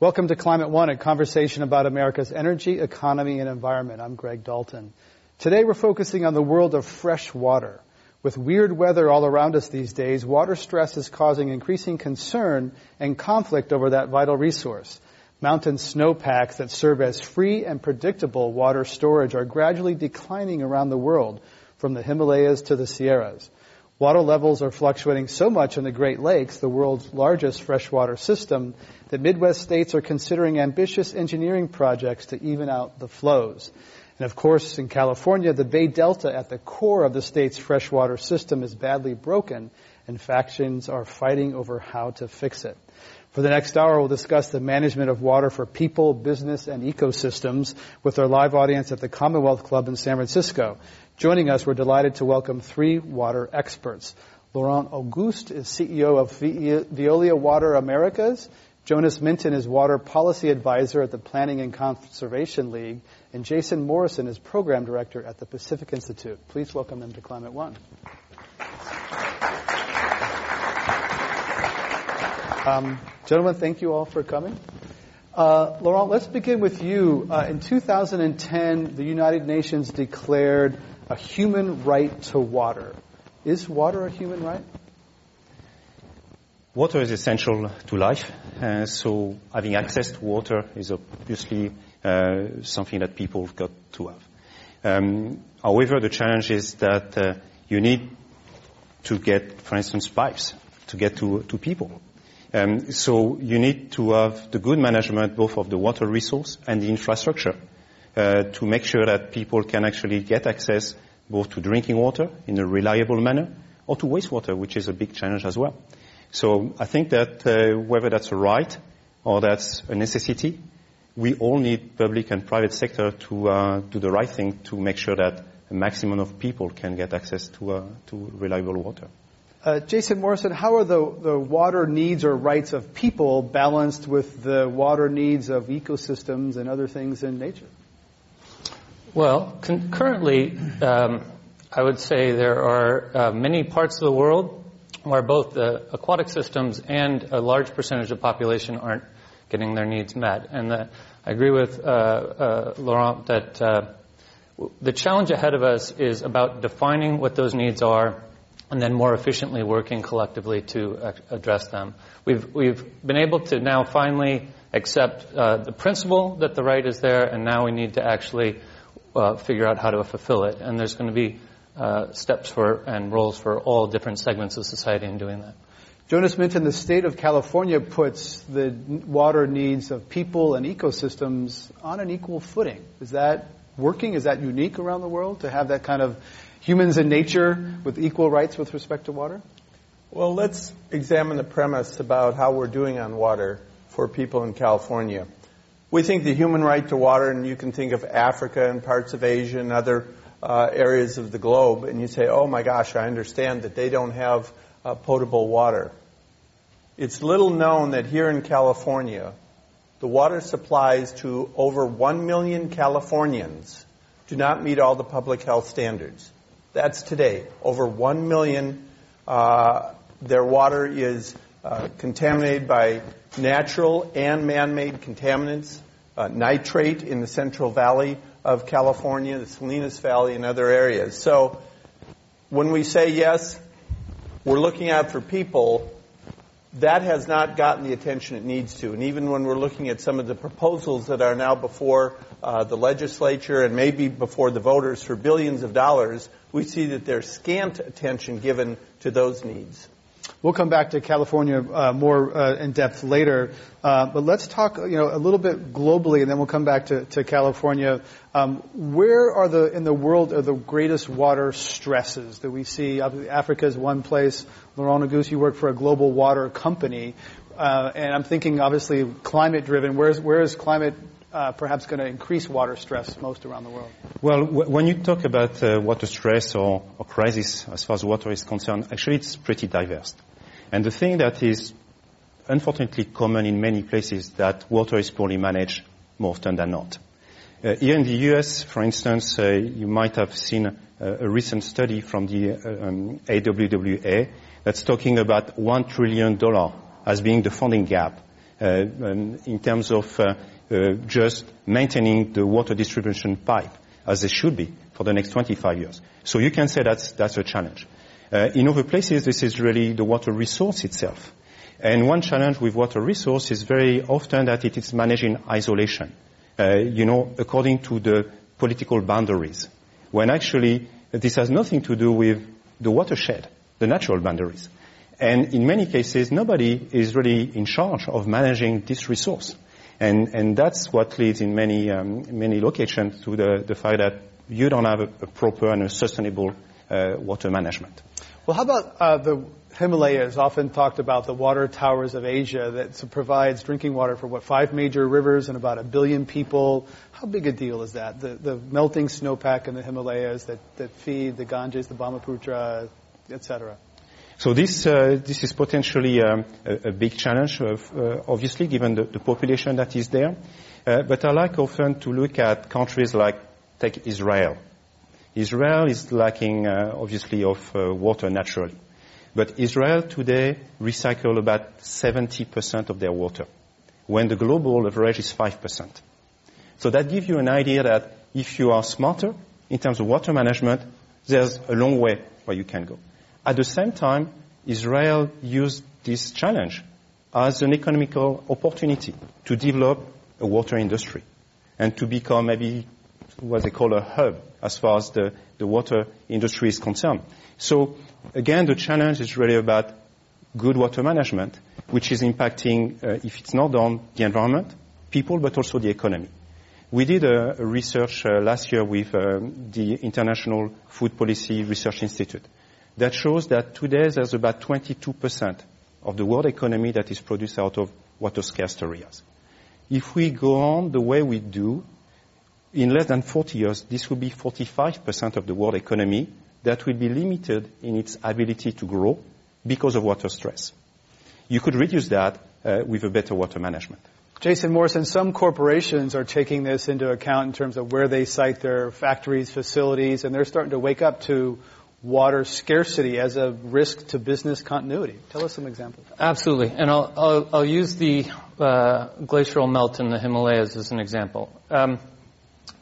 Welcome to Climate One, a conversation about America's energy, economy, and environment. I'm Greg Dalton. Today we're focusing on the world of fresh water. With weird weather all around us these days, water stress is causing increasing concern and conflict over that vital resource. Mountain snowpacks that serve as free and predictable water storage are gradually declining around the world, from the Himalayas to the Sierras. Water levels are fluctuating so much in the Great Lakes, the world's largest freshwater system, that Midwest states are considering ambitious engineering projects to even out the flows. And of course, in California, the Bay Delta at the core of the state's freshwater system is badly broken, and factions are fighting over how to fix it. For the next hour, we'll discuss the management of water for people, business, and ecosystems with our live audience at the Commonwealth Club in San Francisco. Joining us, we're delighted to welcome three water experts. Laurent Auguste is CEO of Veolia Water Americas. Jonas Minton is Water Policy Advisor at the Planning and Conservation League, and Jason Morrison is Program Director at the Pacific Institute. Please welcome them to Climate One. Um, gentlemen, thank you all for coming. Uh, Laurent, let's begin with you. Uh, in 2010, the United Nations declared a human right to water. Is water a human right? Water is essential to life, uh, so having access to water is obviously uh, something that people have got to have. Um, however, the challenge is that uh, you need to get, for instance, pipes to get to, to people. Um, so you need to have the good management both of the water resource and the infrastructure to make sure that people can actually get access both to drinking water in a reliable manner or to wastewater, which is a big challenge as well. So I think that uh, whether that's a right or that's a necessity, we all need public and private sector to uh, do the right thing to make sure that a maximum of people can get access to, uh, to reliable water. Uh, Jason Morrison, how are the, the water needs or rights of people balanced with the water needs of ecosystems and other things in nature? Well, currently, um, I would say there are uh, many parts of the world where both the aquatic systems and a large percentage of population aren't getting their needs met. And the, I agree with uh, uh, Laurent that uh, the challenge ahead of us is about defining what those needs are and then more efficiently working collectively to address them. We've, we've been able to now finally accept uh, the principle that the right is there, and now we need to actually uh, figure out how to fulfill it. And there's going to be uh, steps for and roles for all different segments of society in doing that. Jonas mentioned the state of California puts the water needs of people and ecosystems on an equal footing. Is that working? Is that unique around the world to have that kind of humans and nature with equal rights with respect to water? Well, let's examine the premise about how we're doing on water for people in California. We think the human right to water, and you can think of Africa and parts of Asia and other uh, areas of the globe, and you say, oh my gosh, I understand that they don't have uh, potable water. It's little known that here in California, the water supplies to over 1 million Californians do not meet all the public health standards. That's today. Over 1 million, uh, their water is uh, contaminated by natural and man-made contaminants, uh, nitrate in the Central Valley of California, the Salinas Valley, and other areas. So when we say yes, we're looking out for people, that has not gotten the attention it needs to. And even when we're looking at some of the proposals that are now before uh, the legislature and maybe before the voters for billions of dollars, we see that there's scant attention given to those needs. We'll come back to California uh, more uh, in depth later, uh, but let's talk, you know, a little bit globally, and then we'll come back to, to California. Um, where are the in the world are the greatest water stresses that we see? Africa is one place. Laurent Auguste, you work for a global water company. uh, and I'm thinking obviously climate driven. Where's, where is climate uh, perhaps going to increase water stress most around the world? Well, w- when you talk about uh, water stress or, or, crisis as far as water is concerned, actually it's pretty diverse. And the thing that is unfortunately common in many places that water is poorly managed more often than not. Uh, here in the US, for instance, uh, you might have seen a, a recent study from the uh, um, AWWA that's talking about $1 trillion as being the funding gap uh, um, in terms of uh, uh, just maintaining the water distribution pipe as they should be for the next 25 years. So you can say that's, that's a challenge. in other places, this is really the water resource itself. And one challenge with water resource is very often that it is managed in isolation, uh, you know, according to the political boundaries, when actually this has nothing to do with the watershed, the natural boundaries. And in many cases, nobody is really in charge of managing this resource. And, and that's what leads in many, um, many locations to the, the fact that you don't have a, a proper and a sustainable uh, water management. Well, how about uh, the Himalayas? Often talked about the water towers of Asia that provides drinking water for what five major rivers and about a billion people. How big a deal is that? The, the melting snowpack in the Himalayas that, that feed the Ganges, the Brahmaputra, etc. So this uh, this is potentially um, a, a, big challenge, of, uh, obviously, given the, the, population that is there. Uh, but I like often to look at countries like take Israel. Israel is lacking, uh, obviously, of uh, water naturally. But Israel today recycle about 70% of their water, when the global average is 5%. So that gives you an idea that if you are smarter in terms of water management, there's a long way where you can go. At the same time, Israel used this challenge as an economical opportunity to develop a water industry and to become maybe what they call a hub as far as the, the water industry is concerned. So again, the challenge is really about good water management, which is impacting, uh, if it's not done, the environment, people, but also the economy. We did a, a research uh, last year with uh, the International Food Policy Research Institute that shows that today there's about 22% of the world economy that is produced out of water scarce areas. If we go on the way we do, in less than 40 years, this will be 45% of the world economy that will be limited in its ability to grow because of water stress. You could reduce that uh, with a better water management. Jason Morrison, some corporations are taking this into account in terms of where they site their factories, facilities, and they're starting to wake up to water scarcity as a risk to business continuity. Tell us some examples. Absolutely, and I'll, I'll, I'll use the uh, glacial melt in the Himalayas as an example. Um,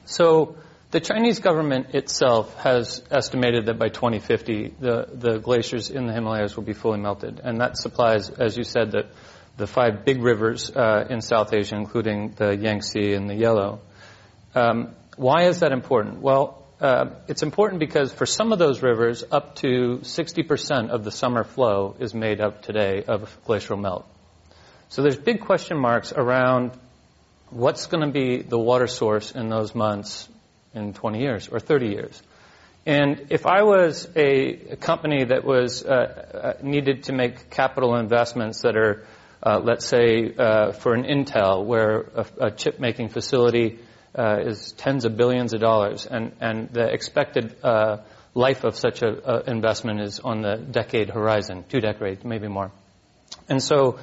so the Chinese government itself has estimated that by 2050, the, the glaciers in the Himalayas will be fully melted. And that supplies, as you said, the, the five big rivers uh, in South Asia, including the Yangtze and the Yellow. Um, why is that important? Well, uh, it's important because for some of those rivers, up to 60% of the summer flow is made up today of glacial melt. So there's big question marks around what's going to be the water source in those months in 20 years or 30 years? And if I was a, a company that was uh, uh, needed to make capital investments that are, uh, let's say, uh, for an Intel, where a, a chip making facility uh, is tens of billions of dollars, and, and the expected uh, life of such an investment is on the decade horizon, two decades, maybe more. And so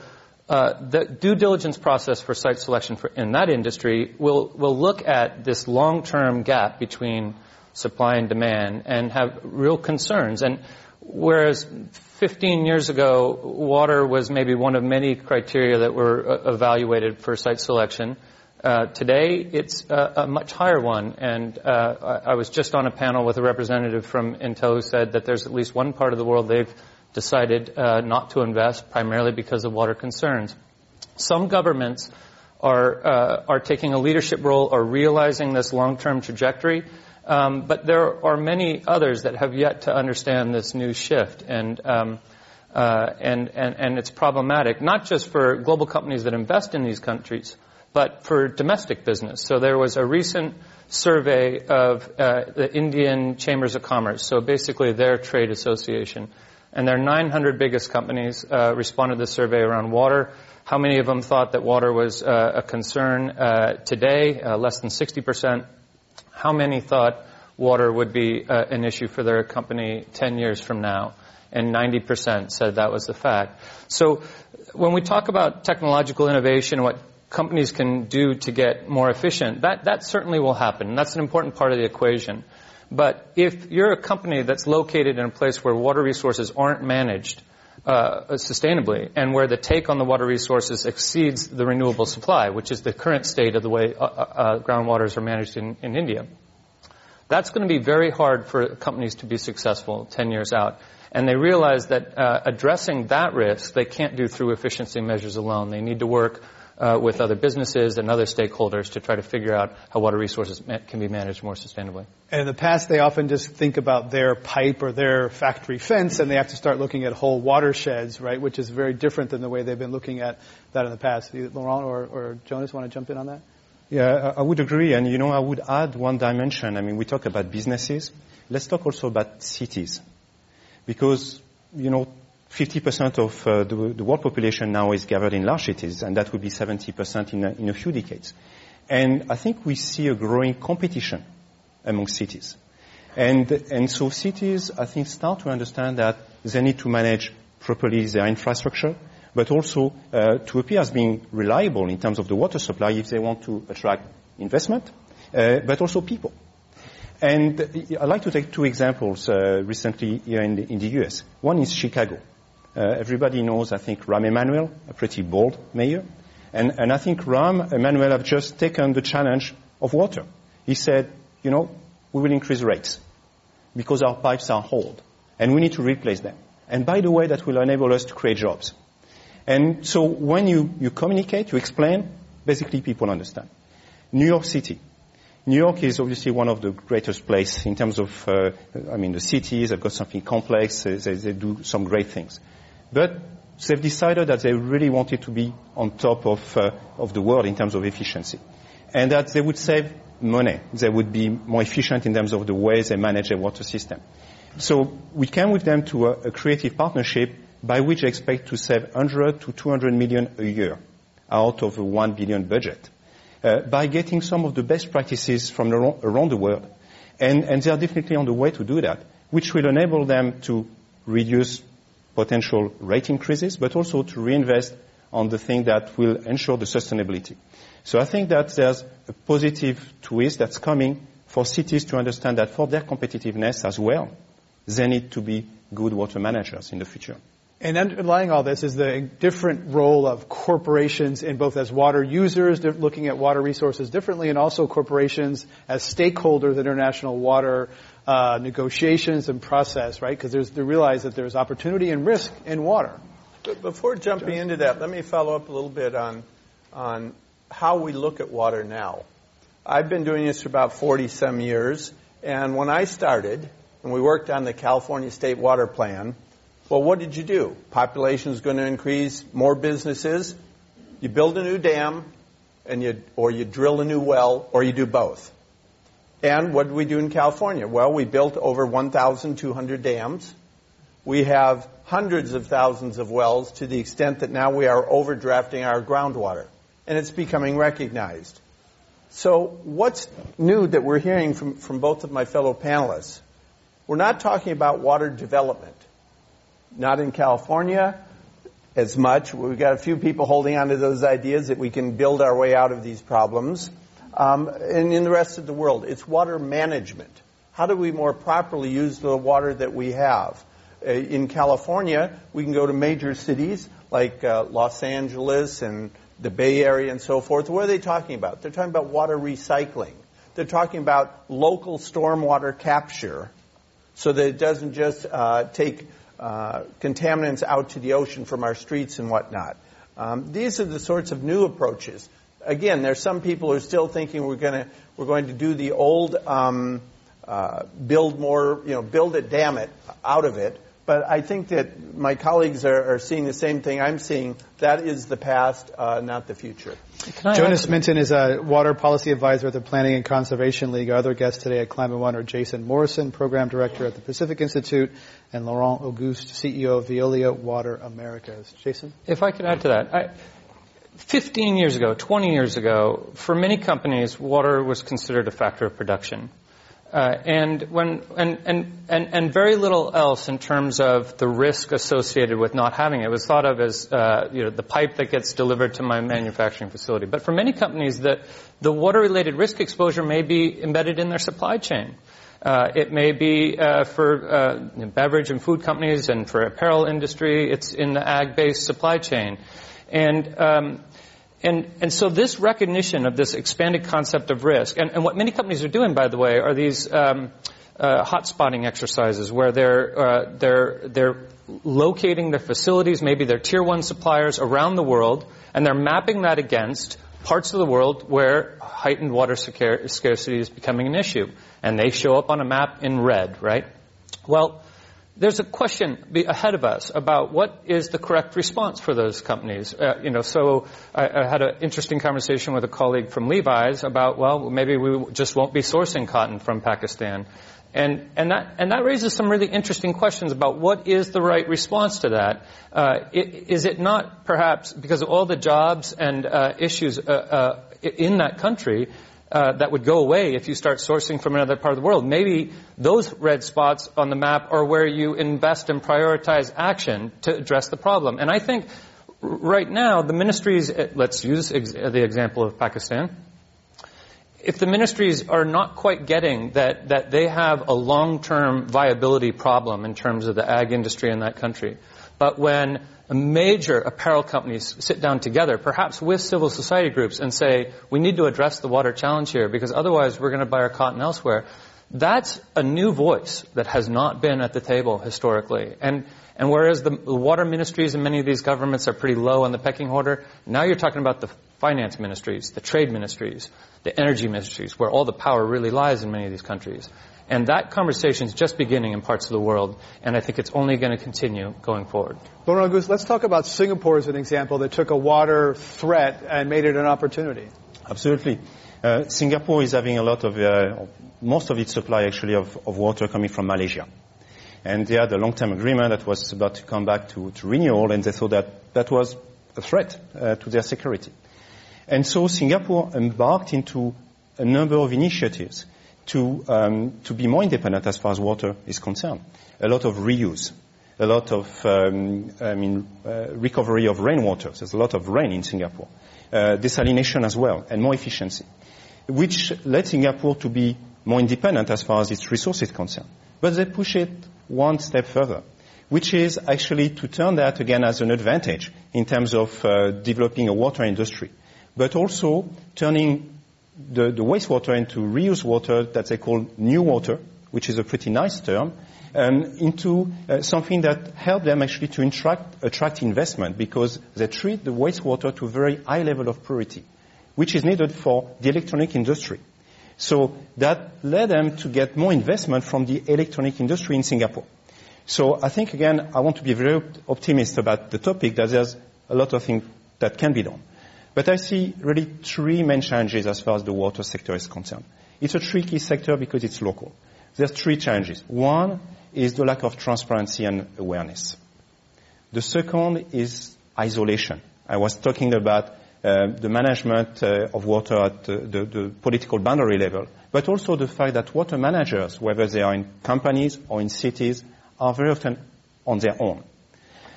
uh, the due diligence process for site selection for, in that industry will, will look at this long-term gap between supply and demand and have real concerns. And whereas 15 years ago, water was maybe one of many criteria that were uh, evaluated for site selection, uh, today it's a, a, much higher one. And uh, I, I was just on a panel with a representative from Intel who said that there's at least one part of the world they've decided uh, not to invest primarily because of water concerns. Some governments are uh, are taking a leadership role or realizing this long-term trajectory, um, but there are many others that have yet to understand this new shift and. Um, uh, and, and, and it's problematic, not just for global companies that invest in these countries, but for domestic business. So there was a recent survey of uh, the Indian Chambers of Commerce, so basically their trade association, And their 900 biggest companies uh, responded to the survey around water. How many of them thought that water was uh, a concern uh, today? Uh, less than 60%. How many thought water would be uh, an issue for their company 10 years from now? And 90% said that was the fact. So when we talk about technological innovation, what companies can do to get more efficient, that, that certainly will happen. That's an important part of the equation. But if you're a company that's located in a place where water resources aren't managed uh, sustainably and where the take on the water resources exceeds the renewable supply, which is the current state of the way uh, uh, uh groundwaters are managed in, in India, that's going to be very hard for companies to be successful 10 years out. And they realize that uh, addressing that risk, they can't do through efficiency measures alone. They need to work uh, with other businesses and other stakeholders to try to figure out how water resources can be managed more sustainably. And in the past, they often just think about their pipe or their factory fence, and they have to start looking at whole watersheds, right? Which is very different than the way they've been looking at that in the past. Laurent or, or Jonas want to jump in on that? Yeah, I would agree. And you know, I would add one dimension. I mean, we talk about businesses. Let's talk also about cities. Because, you know, 50% of uh, the, the, world population now is gathered in large cities, and that would be 70% in a, in a few decades. And I think we see a growing competition among cities. And, and so cities, I think, start to understand that they need to manage properly their infrastructure, but also uh, to appear as being reliable in terms of the water supply if they want to attract investment, uh, but also people. And I'd like to take two examples uh, recently here in the, in the US. One is Chicago. Uh, everybody knows, I think, Rahm Emanuel, a pretty bold mayor. And, and I think Rahm Emanuel have just taken the challenge of water. He said, you know, we will increase rates because our pipes are old and we need to replace them. And by the way, that will enable us to create jobs. And so when you, you communicate, you explain, basically people understand. New York City. New York is obviously one of the greatest places in terms of, uh, I mean, the cities have got something complex, they, they do some great things. But they've decided that they really wanted to be on top of, uh, of the world in terms of efficiency. And that they would save money. They would be more efficient in terms of the way they manage their water system. So we came with them to a, a creative partnership by which they expect to save 100 to 200 million a year out of a 1 billion budget uh, by getting some of the best practices from around the world. And, and they are definitely on the way to do that, which will enable them to reduce potential rate increases, but also to reinvest on the thing that will ensure the sustainability. So I think that there's a positive twist that's coming for cities to understand that for their competitiveness as well, they need to be good water managers in the future. And underlying all this is the different role of corporations in both as water users, looking at water resources differently, and also corporations as stakeholders in international water uh, negotiations and process, right? Because they realize that there's opportunity and risk in water. But before jumping into that, let me follow up a little bit on on how we look at water now. I've been doing this for about 40 some years, and when I started, and we worked on the California State Water Plan, well, what did you do? Population is going to increase, more businesses. You build a new dam, and you, or you drill a new well, or you do both. And what did we do in California? Well, we built over 1,200 dams. We have hundreds of thousands of wells to the extent that now we are overdrafting our groundwater. And it's becoming recognized. So what's new that we're hearing from, from both of my fellow panelists? We're not talking about water development not in California as much. We've got a few people holding on to those ideas that we can build our way out of these problems. Um, and in the rest of the world, it's water management. How do we more properly use the water that we have? Uh, in California, we can go to major cities like uh, Los Angeles and the Bay Area and so forth. What are they talking about? They're talking about water recycling. They're talking about local stormwater capture so that it doesn't just uh, take uh, contaminants out to the ocean from our streets and whatnot. Um, these are the sorts of new approaches. Again, there's some people who are still thinking we're going to we're going to do the old um, uh, build more, you know, build it, damn it, out of it. But I think that my colleagues are, are seeing the same thing I'm seeing. That is the past, uh, not the future. Jonas Minton is a water policy advisor at the Planning and Conservation League. Our other guests today at Climate One are Jason Morrison, program director at the Pacific Institute, and Laurent Auguste, CEO of Veolia Water Americas. Jason? If I could add to that. I, 15 years ago, 20 years ago, for many companies, water was considered a factor of production. Uh, and when and, and and and very little else in terms of the risk associated with not having it. was thought of as uh, you know the pipe that gets delivered to my manufacturing facility. But for many companies, the the water-related risk exposure may be embedded in their supply chain. Uh, it may be uh, for uh, beverage and food companies, and for apparel industry, it's in the ag-based supply chain. And um, and, and so this recognition of this expanded concept of risk, and, and what many companies are doing, by the way, are these um, uh, hot spotting exercises where they're, uh, they're, they're locating their facilities, maybe their tier one suppliers around the world, and they're mapping that against parts of the world where heightened water scarcity is becoming an issue. And they show up on a map in red, right? Well, there's a question ahead of us about what is the correct response for those companies. Uh, you know, so I, I, had an interesting conversation with a colleague from Levi's about, well, maybe we just won't be sourcing cotton from Pakistan. And, and, that, and that raises some really interesting questions about what is the right response to that. Uh, it, is it not perhaps because of all the jobs and uh, issues uh, uh, in that country, uh, that would go away if you start sourcing from another part of the world. Maybe those red spots on the map are where you invest and prioritize action to address the problem. And I think right now the ministries, uh, let's use ex- the example of Pakistan. If the ministries are not quite getting that, that they have a long-term viability problem in terms of the ag industry in that country, but when major apparel companies sit down together, perhaps with civil society groups, and say, we need to address the water challenge here because otherwise we're going to buy our cotton elsewhere. That's a new voice that has not been at the table historically. And, and whereas the, the water ministries in many of these governments are pretty low on the pecking order, now you're talking about the finance ministries, the trade ministries, the energy ministries, where all the power really lies in many of these countries. And that conversation is just beginning in parts of the world, and I think it's only going to continue going forward. Laurent Auguste, let's talk about Singapore as an example that took a water threat and made it an opportunity. Absolutely. Uh, Singapore is having a lot of, uh, most of its supply actually of, of, water coming from Malaysia. And they had a long-term agreement that was about to come back to, to renewal, and they thought that that was a threat uh, to their security. And so Singapore embarked into a number of initiatives to, um, to be more independent as far as water is concerned. A lot of reuse, a lot of um, I mean, uh, recovery of rainwater. There's a lot of rain in Singapore. Uh, desalination as well, and more efficiency, which led Singapore to be more independent as far as its resources concerned. But they push it one step further, which is actually to turn that again as an advantage in terms of uh, developing a water industry, but also turning the, the wastewater into reuse water that they call new water, which is a pretty nice term, um, into uh, something that helps them actually to attract, attract investment because they treat the wastewater to a very high level of purity, which is needed for the electronic industry. So that led them to get more investment from the electronic industry in Singapore. So I think again, I want to be very optimistic about the topic that there's a lot of things that can be done. But I see really three main challenges as far as the water sector is concerned. It's a tricky sector because it's local. There's three challenges. One is the lack of transparency and awareness. The second is isolation. I was talking about uh, the management uh, of water at the, the, the, political boundary level, but also the fact that water managers, whether they are in companies or in cities, are very often on their own.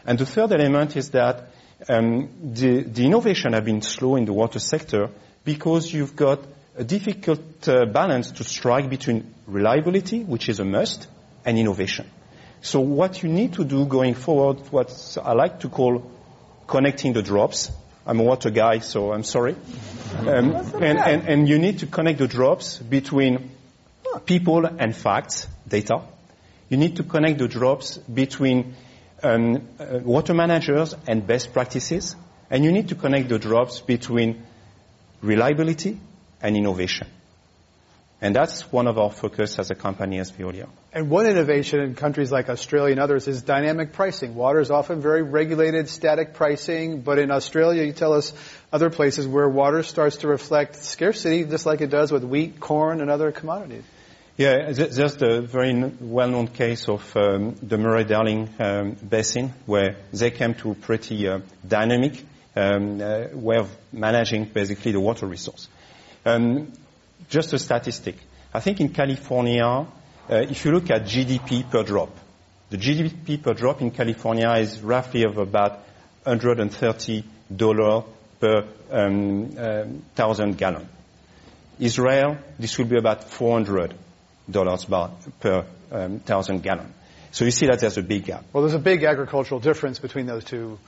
And the third element is that um, the, the, innovation has been slow in the water sector because you've got a difficult uh, balance to strike between reliability, which is a must, and innovation. So what you need to do going forward, what I like to call connecting the drops. I'm a water guy, so I'm sorry. Um, and, and, and you need to connect the drops between people and facts, data. You need to connect the drops between um, uh, water managers and best practices, and you need to connect the drops between reliability and innovation. And that's one of our focus as a company as Veolia. And one innovation in countries like Australia and others is dynamic pricing. Water is often very regulated, static pricing, but in Australia, you tell us other places where water starts to reflect scarcity, just like it does with wheat, corn, and other commodities. Yeah, there's the very well-known case of um, the Murray-Darling um, Basin, where they came to a pretty uh, dynamic um, uh, way of managing basically the water resource. Um, just a statistic. I think in California, uh, if you look at GDP per drop, the GDP per drop in California is roughly of about $130 per um, um, thousand gallon. Israel, this will be about 400 dollars per um, thousand gallon. So you see that there's a big gap. Well, there's a big agricultural difference between those two,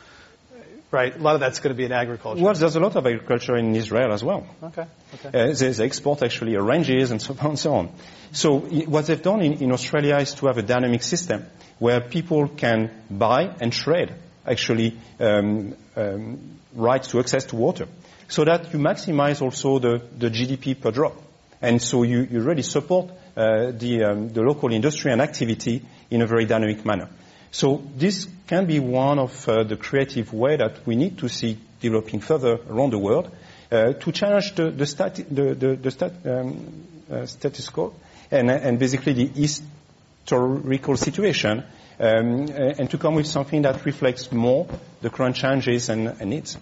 right? A lot of that's going to be in agriculture. Well, there's a lot of agriculture in Israel as well. Okay. okay. Uh, they, they, export actually oranges and so on and so on. So what they've done in, in Australia is to have a dynamic system where people can buy and trade actually um, um, rights to access to water, so that you maximize also the, the GDP per drop. And so you, you really support the, um, the local industry and activity in a very dynamic manner. So this can be one of uh, the creative way that we need to see developing further around the world uh, to challenge the, the, stati- the, the, stat- um, uh, status quo and, and basically the historical situation um, and to come with something that reflects more the current challenges and, and needs.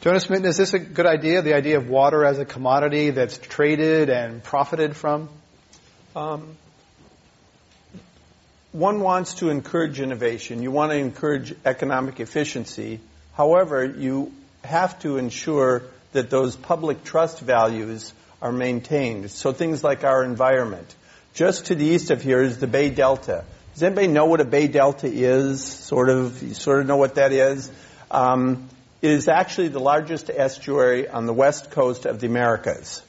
Jonas Minton, is this a good idea, the idea of water as a commodity that's traded and profited from? Um, one wants to encourage innovation. You want to encourage economic efficiency. However, you have to ensure that those public trust values are maintained. So things like our environment. Just to the east of here is the Bay Delta. Does anybody know what a Bay Delta is? Sort of, you sort of know what that is. Um, it is actually the largest estuary on the west coast of the Americas.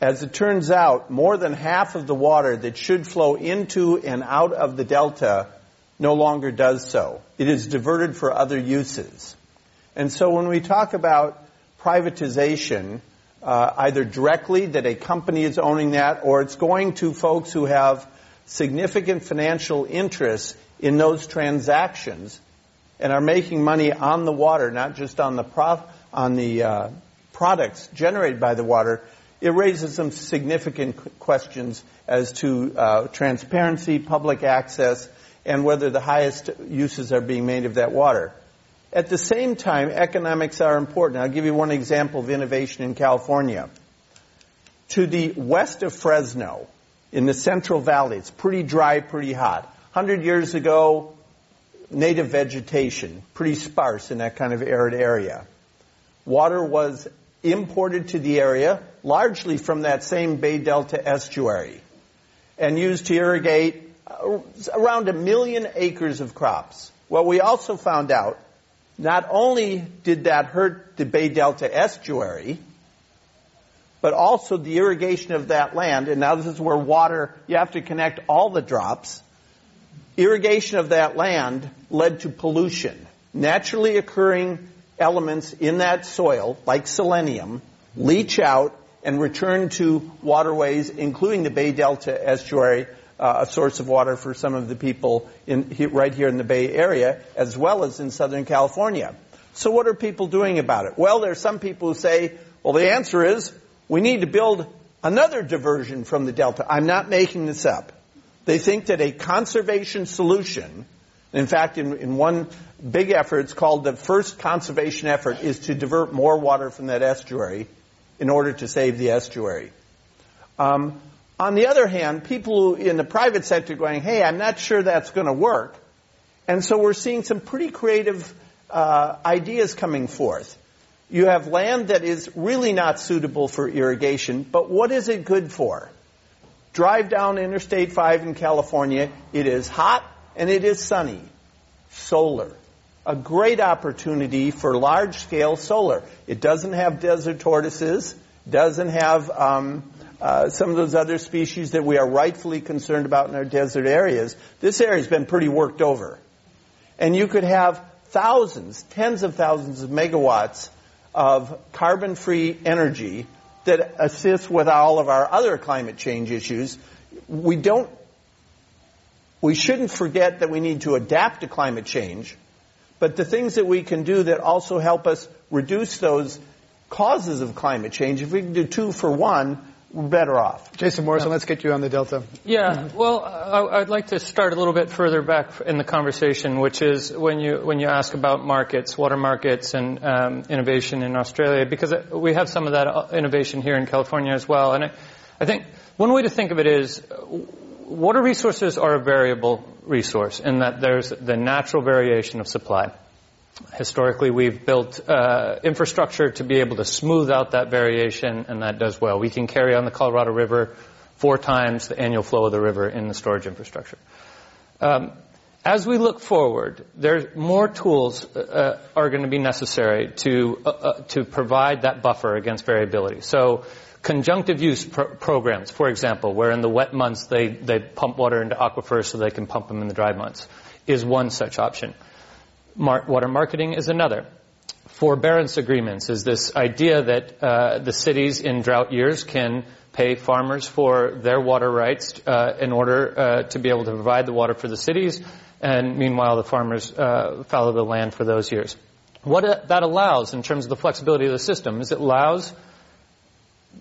As it turns out, more than half of the water that should flow into and out of the delta no longer does so. It is diverted for other uses. And so when we talk about privatization, uh, either directly that a company is owning that or it's going to folks who have significant financial interests in those transactions and are making money on the water, not just on the, prof- on the uh, products generated by the water, it raises some significant questions as to uh, transparency, public access, and whether the highest uses are being made of that water. At the same time, economics are important. I'll give you one example of innovation in California. To the west of Fresno, in the Central Valley, it's pretty dry, pretty hot. 100 years ago, native vegetation, pretty sparse in that kind of arid area. Water was imported to the area largely from that same Bay Delta estuary and used to irrigate uh, around a million acres of crops. Well, we also found out not only did that hurt the Bay Delta estuary, but also the irrigation of that land, and now this is where water, you have to connect all the drops. Irrigation of that land led to pollution. Naturally occurring elements in that soil, like selenium, leach out and return to waterways, including the Bay Delta estuary, uh, a source of water for some of the people in, right here in the Bay Area, as well as in Southern California. So what are people doing about it? Well, there are some people who say, well, the answer is we need to build another diversion from the Delta. I'm not making this up. They think that a conservation solution in fact, in, in one big effort, it's called the first conservation effort, is to divert more water from that estuary in order to save the estuary. Um, on the other hand, people in the private sector going, hey, I'm not sure that's going to work. And so we're seeing some pretty creative uh, ideas coming forth. You have land that is really not suitable for irrigation, but what is it good for? Drive down Interstate 5 in California. It is hot, and it is sunny. Solar. A great opportunity for large scale solar. It doesn't have desert tortoises, doesn't have um, uh, some of those other species that we are rightfully concerned about in our desert areas. This area has been pretty worked over. And you could have thousands, tens of thousands of megawatts of carbon free energy that assists with all of our other climate change issues. We don't, we shouldn't forget that we need to adapt to climate change, but the things that we can do that also help us reduce those causes of climate change, if we can do two for one, we're better off. Jason Morrison, let's get you on the Delta. Yeah, well, I, would like to start a little bit further back in the conversation, which is when you when you ask about markets, water markets, and um, innovation in Australia, because we have some of that uh, innovation here in California as well. And I, I think one way to think of it is water resources are a variable resource in that there's the natural variation of supply. Historically, we've built uh, infrastructure to be able to smooth out that variation, and that does well. We can carry on the Colorado River four times the annual flow of the river in the storage infrastructure. Um, as we look forward, there more tools uh, are going to be necessary to uh, uh, to provide that buffer against variability. So, conjunctive use pro- programs, for example, where in the wet months they they pump water into aquifers so they can pump them in the dry months, is one such option. Mar- water marketing is another. Forbearance agreements is this idea that uh, the cities in drought years can pay farmers for their water rights uh, in order uh, to be able to provide the water for the cities, and meanwhile the farmers uh, fallow the land for those years. What uh, that allows in terms of the flexibility of the system is it allows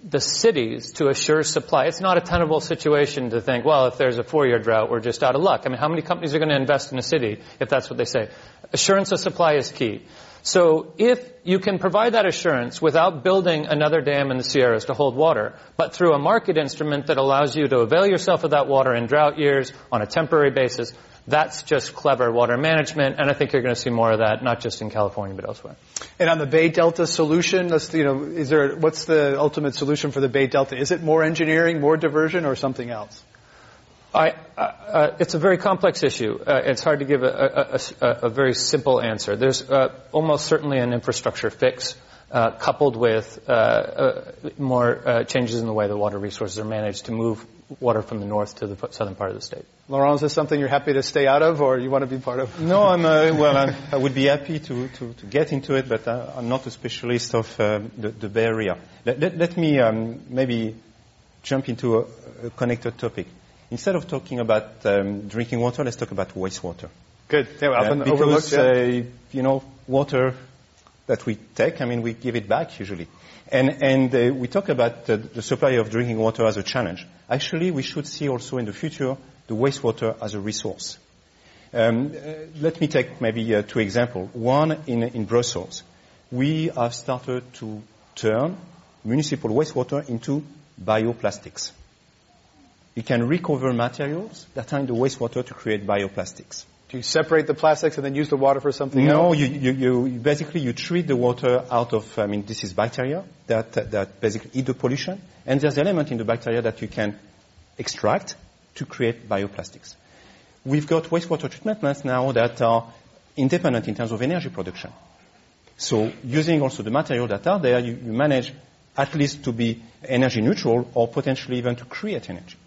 the cities to assure supply. It's not a tenable situation to think, well, if there's a four-year drought, we're just out of luck. I mean, how many companies are going to invest in a city if that's what they say? Assurance of supply is key. So if you can provide that assurance without building another dam in the Sierras to hold water, but through a market instrument that allows you to avail yourself of that water in drought years on a temporary basis, that's just clever water management, and I think you're going to see more of that, not just in California, but elsewhere. And on the Bay Delta solution, you know, is there, what's the ultimate solution for the Bay Delta? Is it more engineering, more diversion, or something else? I, uh, uh, it's a very complex issue. Uh, it's hard to give a, a, a, a very simple answer. There's uh, almost certainly an infrastructure fix uh, coupled with uh, more changes in the way the water resources are managed to move water from the north to the southern part of the state. Laurent, is this something you're happy to stay out of, or you want to be part of? No, I'm uh, well. I'm, i would be happy to, to, to, get into it, but uh, I'm not a specialist of um, the, the, Bay Area. Let, let, let me um, maybe jump into a, a, connected topic. Instead of talking about um, drinking water, let's talk about wastewater. Good. Yeah, uh, because, yeah. Uh, you know, water that we take, I mean, we give it back usually. And, and uh, we talk about the, the, supply of drinking water as a challenge. Actually, we should see also in the future the wastewater as a resource. Um, uh, let me take maybe uh, two examples. One in, in Brussels. We have started to turn municipal wastewater into bioplastics. You can recover materials that are in the wastewater to create bioplastics. Do you separate the plastics and then use the water for something no, else? No, you, you, you, basically you treat the water out of, I mean, this is bacteria that, that basically eat the pollution, and there's element in the bacteria that you can extract to create bioplastics. We've got wastewater treatment plants now that are independent in terms of energy production. So using also the material that are there, you, you manage at least to be energy neutral or potentially even to create energy.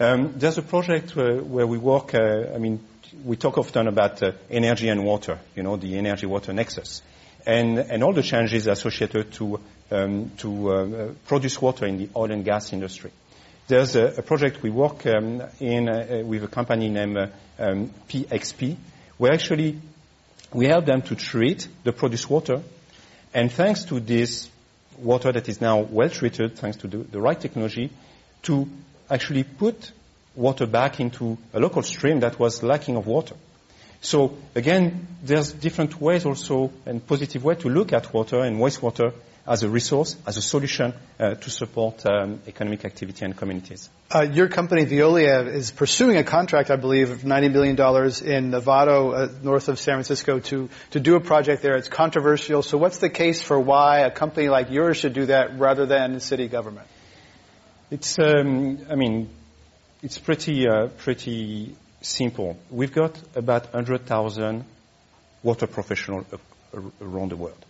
Um, there's a project where, where we work, uh, I mean, we talk often about uh, energy and water, you know, the energy-water nexus, and, and all the challenges associated to, um, to uh, produce water in the oil and gas industry. There's a, a project we work um, in uh, with a company named uh, um, PXP, where actually we help them to treat the produced water, and thanks to this water that is now well treated, thanks to the, the right technology, to actually put water back into a local stream that was lacking of water. So again, there's different ways also and positive way to look at water and wastewater as a resource, as a solution uh, to support um, economic activity and communities. Uh, your company, Veolia, is pursuing a contract, I believe, of $90 million in Novato, uh, north of San Francisco, to, to do a project there. It's controversial. So what's the case for why a company like yours should do that rather than city government? It's, um, I mean, it's pretty, uh, pretty simple. We've got about 100,000 water professionals around the world.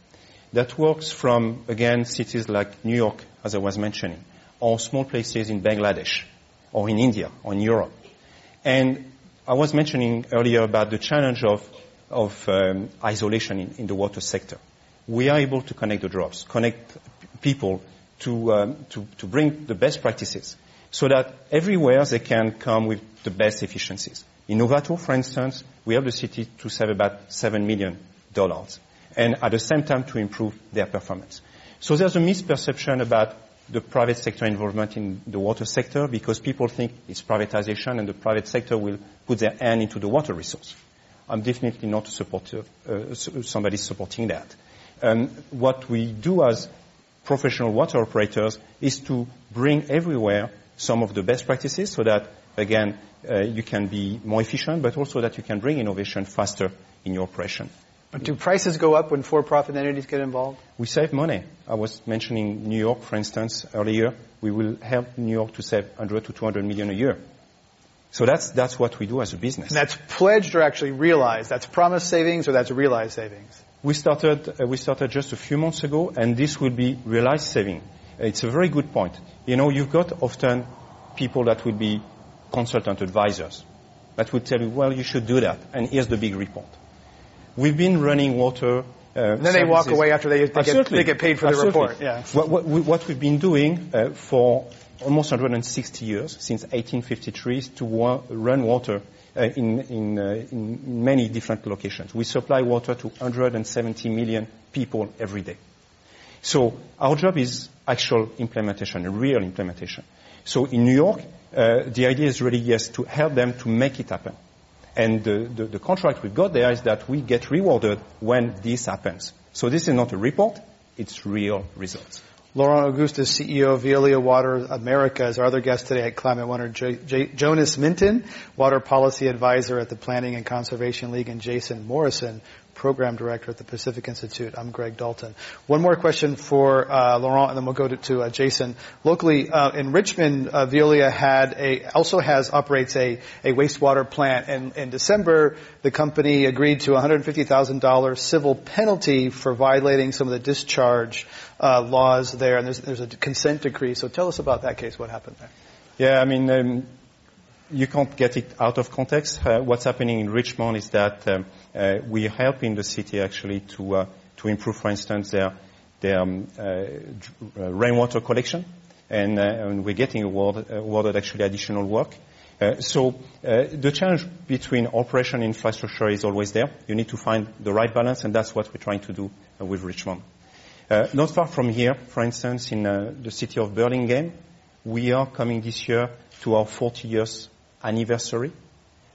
That works from, again, cities like New York, as I was mentioning, or small places in Bangladesh, or in India, or in Europe. And I was mentioning earlier about the challenge of, of um, isolation in, in, the water sector. We are able to connect the drops, connect people to, um, to, to bring the best practices so that everywhere they can come with the best efficiencies. In Novato, for instance, we help the city to save about $7 million and at the same time to improve their performance. So there's a misperception about the private sector involvement in the water sector because people think it's privatization and the private sector will put their hand into the water resource. I'm definitely not uh, somebody supporting that. Um, what we do as professional water operators is to bring everywhere some of the best practices so that, again, uh, you can be more efficient, but also that you can bring innovation faster in your operation. Do prices go up when for-profit entities get involved? We save money. I was mentioning New York, for instance, earlier. We will help New York to save 100 to 200 million a year. So that's, that's what we do as a business. And that's pledged or actually realized? That's promised savings or that's realized savings? We started, uh, we started just a few months ago and this will be realized saving. It's a very good point. You know, you've got often people that will be consultant advisors that will tell you, well, you should do that. And here's the big report. We've been running water. Uh, and then they walk away after they, they, get, they get, paid for the report. Yeah. What, what, what we've been doing uh, for almost 160 years, since 1853, is to wa- run water uh, in, in, uh, in, many different locations. We supply water to 170 million people every day. So our job is actual implementation, real implementation. So in New York, uh, the idea is really, yes, to help them to make it happen. And the, the, the, contract we've got there is that we get rewarded when this happens. So this is not a report, it's real results. Laurent Auguste is CEO of Veolia Water America is our other guest today at Climate One. J- J- Jonas Minton, Water Policy Advisor at the Planning and Conservation League, and Jason Morrison, Program Director at the Pacific Institute. I'm Greg Dalton. One more question for uh, Laurent, and then we'll go to, to uh, Jason. Locally uh, in Richmond, uh, Veolia had a also has operates a, a wastewater plant, and in December the company agreed to a $150,000 civil penalty for violating some of the discharge uh, laws there, and there's, there's a consent decree. So tell us about that case. What happened there? Yeah, I mean. Um, you can't get it out of context. Uh, what's happening in Richmond is that um, uh, we are helping the city actually to uh, to improve, for instance, their their um, uh, uh, rainwater collection, and, uh, and, we're getting award, awarded actually additional work. so the challenge between operation and infrastructure is always there. You need to find the right balance, and that's what we're trying to do with Richmond. not far from here, for instance, in the city of Burlingame, we are coming this year to our 40 years anniversary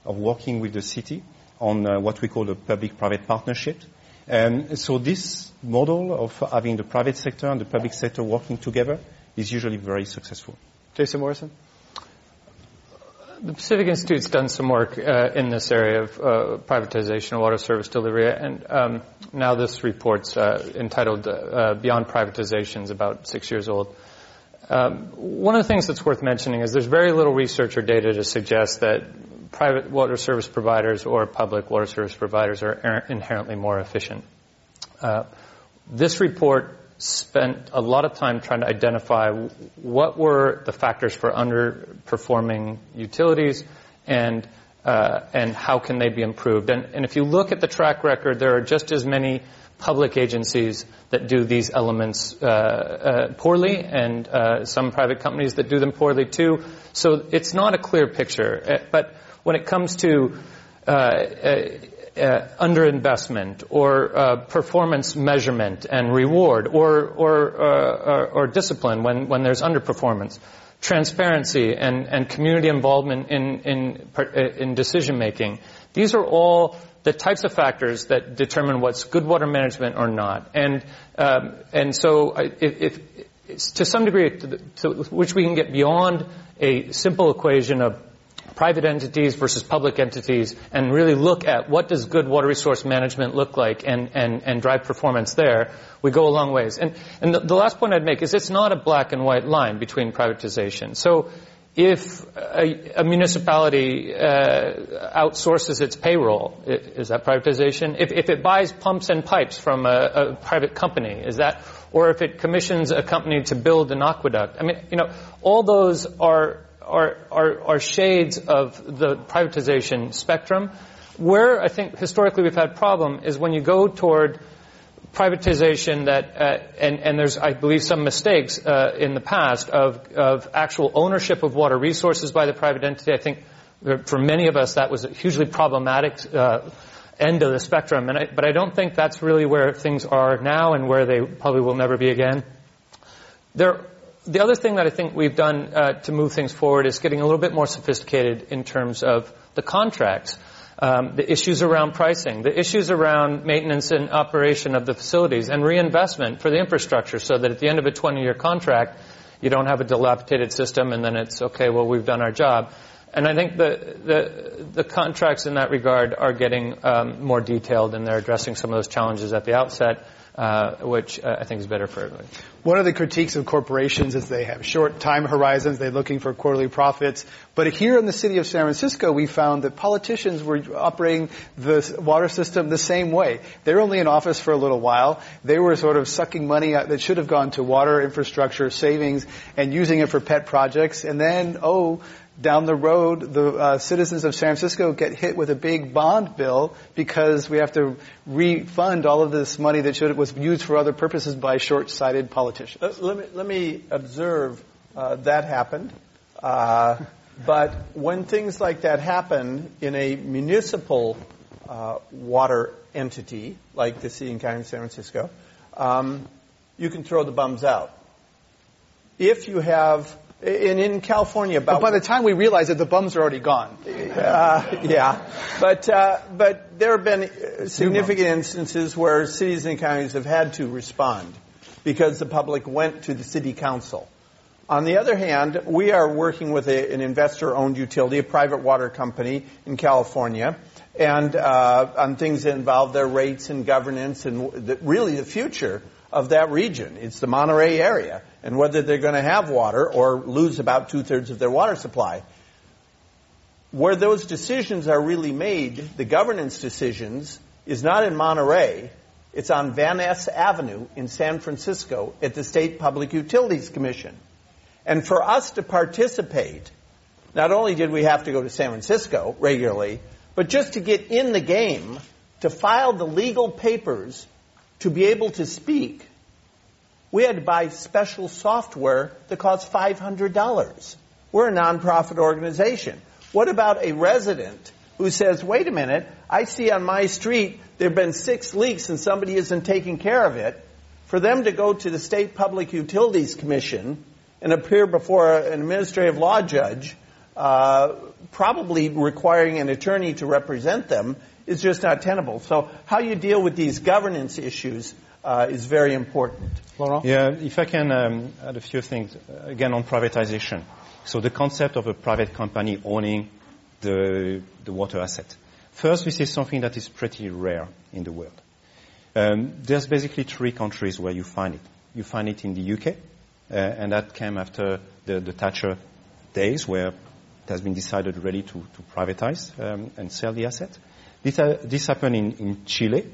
of working with the city on uh, what we call a public-private partnership. Um, so this model of having the private sector and the public sector working together is usually very successful. Jason Morrison? The Pacific Institute's done some work uh, in this area of uh, privatization of water service delivery, and um, now this report's uh, entitled uh, Beyond Privatization is about six years old. Um, one of the things that's worth mentioning is there's very little research or data to suggest that private water service providers or public water service providers are inherently more efficient. Uh, this report spent a lot of time trying to identify what were the factors for underperforming utilities and uh, and how can they be improved. And, and if you look at the track record, there are just as many public agencies that do these elements uh, uh, poorly, and uh, some private companies that do them poorly too. So it's not a clear picture. Uh, but when it comes to uh, uh, underinvestment or performance measurement and reward, or or, or, or discipline when when there's underperformance, transparency and, and community involvement in in, in decision making, these are all the types of factors that determine what's good water management or not. And um, and so if, if, to some degree, to, to which we can get beyond a simple equation of private entities versus public entities and really look at what does good water resource management look like and, and, and drive performance there, we go a long ways. And, and the, the last point I'd make is it's not a black and white line between privatization. So if a, a municipality uh, outsources its payroll, is that privatization? If, if, it buys pumps and pipes from a, a, private company, is that, or if it commissions a company to build an aqueduct? I mean, you know, all those are are, are, are shades of the privatization spectrum. Where I think historically we've had problem is when you go toward privatization that, uh, and, and, there's, I believe, some mistakes uh, in the past of, of actual ownership of water resources by the private entity. I think for many of us that was a hugely problematic uh, end of the spectrum. I, but I don't think that's really where things are now and where they probably will never be again. There, the other thing that I think we've done uh, to move things forward is getting a little bit more sophisticated in terms of the contracts um, the issues around pricing, the issues around maintenance and operation of the facilities, and reinvestment for the infrastructure so that at the end of a 20-year contract, you don't have a dilapidated system and then it's, okay, well, we've done our job. And I think the, the, the contracts in that regard are getting um, more detailed and they're addressing some of those challenges at the outset. Uh, which uh, I think is better for everybody. One of the critiques of corporations is they have short time horizons, they're looking for quarterly profits. But here in the city of San Francisco, we found that politicians were operating the water system the same way. They're only in office for a little while. They were sort of sucking money that should have gone to water infrastructure savings and using it for pet projects. And then, oh, down the road, the uh, citizens of San Francisco get hit with a big bond bill because we have to refund all of this money that should was used for other purposes by short-sighted politicians. Let, let me, let me observe uh, that happened. Uh, but when things like that happen in a municipal uh, water entity, like the City and County of San Francisco, um, you can throw the bums out. If you have and in California, about but by the time we realize that the bums are already gone. Uh, yeah, but uh, but there have been significant instances where cities and counties have had to respond because the public went to the city council. On the other hand, we are working with a, an investor-owned utility, a private water company in California, and uh, on things that involve their rates and governance and the, really the future of that region. It's the Monterey area and whether they're going to have water or lose about two thirds of their water supply. Where those decisions are really made, the governance decisions, is not in Monterey. It's on Van Ness Avenue in San Francisco at the State Public Utilities Commission. And for us to participate, not only did we have to go to San Francisco regularly, but just to get in the game, to file the legal papers, to be able to speak, we had to buy special software that cost $500. We're a nonprofit organization. What about a resident who says, wait a minute, I see on my street there have been six leaks and somebody isn't taking care of it? For them to go to the State Public Utilities Commission and appear before an administrative law judge, uh, probably requiring an attorney to represent them, is just not tenable. So how you deal with these governance issues uh, is very important. Laurent? Yeah, if I can um, add a few things, uh, again, on privatization. So the concept of a private company owning the, the water asset. First, this is something that is pretty rare in the world. Um, there's basically three countries where you find it. You find it in the UK, uh, and that came after the, the Thatcher days where it has been decided already to, to privatize um, and sell the asset. This, uh, this happened in, in Chile,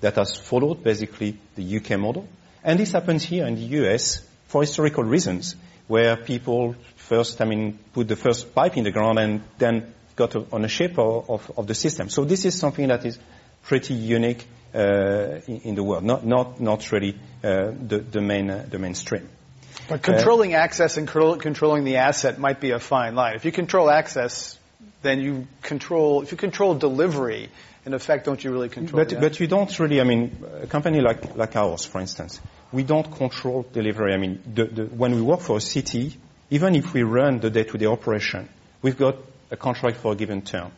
that has followed basically the UK model. And this happens here in the US for historical reasons, where people first, I mean, put the first pipe in the ground and then got ownership of, of, of the system. So this is something that is pretty unique uh, in, in, the world, not, not, not really uh, the, the, main, uh, the mainstream. But controlling access and controlling the asset might be a fine line. If you control access, then you control, if you control delivery, in effect, don't you really control but, but you don't really, I mean, a company like, like ours, for instance, we don't control delivery. I mean, the, the, when we work for a city, even if we run the day-to-day operation, we've got a contract for a given term.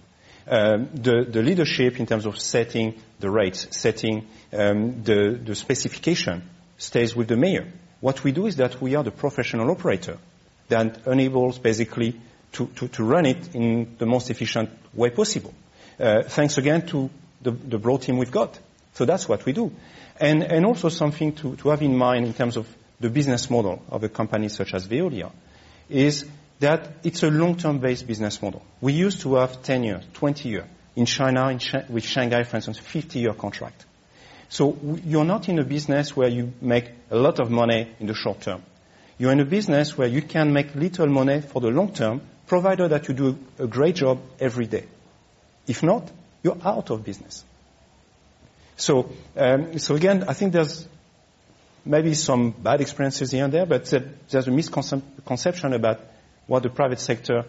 Um, the, the, leadership in terms of setting the rates, setting um, the, the specification stays with the mayor. What we do is that we are the professional operator that enables basically to, to, to run it in the most efficient way possible. Uh, thanks again to the, the, broad team we've got. So that's what we do. And, and also something to, to have in mind in terms of the business model of a company such as Veolia is that it's a long-term based business model. We used to have 10 years, 20 years. In China, in Sh- with Shanghai, for instance, 50-year contract. So you're not in a business where you make a lot of money in the short term. You're in a business where you can make little money for the long term, provided that you do a great job every day. If not, you're out of business. So, um, so again, I think there's maybe some bad experiences here and there, but there's a misconception about what the private sector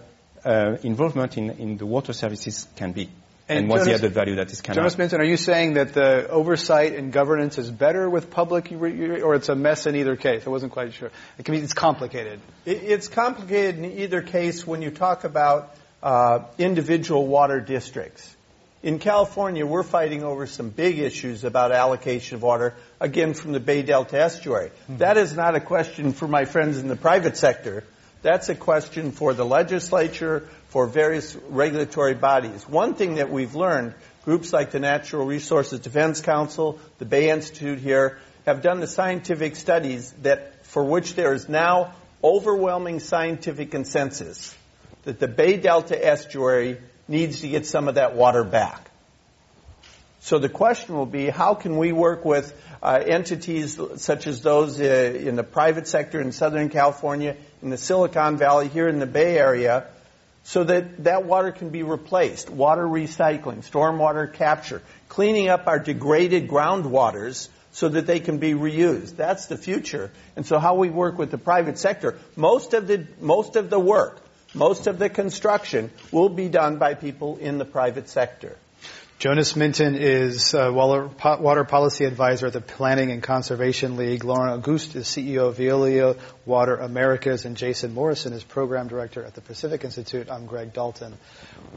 uh, involvement in, in the water services can be. And, and what's Jonas, the added value that is can Jonas Minton, are you saying that the oversight and governance is better with public, or it's a mess in either case? I wasn't quite sure. It can be, it's complicated. It's complicated in either case when you talk about uh, individual water districts. In California, we're fighting over some big issues about allocation of water, again from the Bay Delta estuary. Mm-hmm. That is not a question for my friends in the private sector. That's a question for the legislature, for various regulatory bodies. One thing that we've learned, groups like the Natural Resources Defense Council, the Bay Institute here, have done the scientific studies that for which there is now overwhelming scientific consensus that the Bay Delta estuary needs to get some of that water back. So the question will be, how can we work with uh, entities such as those uh, in the private sector in Southern California, in the Silicon Valley, here in the Bay Area, so that that water can be replaced. Water recycling, stormwater capture, cleaning up our degraded groundwaters so that they can be reused. That's the future. And so how we work with the private sector, most of the, most of the work most of the construction will be done by people in the private sector. Jonas Minton is water policy advisor at the Planning and Conservation League. Laurent Auguste is CEO of Veolia Water Americas, and Jason Morrison is program director at the Pacific Institute. I'm Greg Dalton.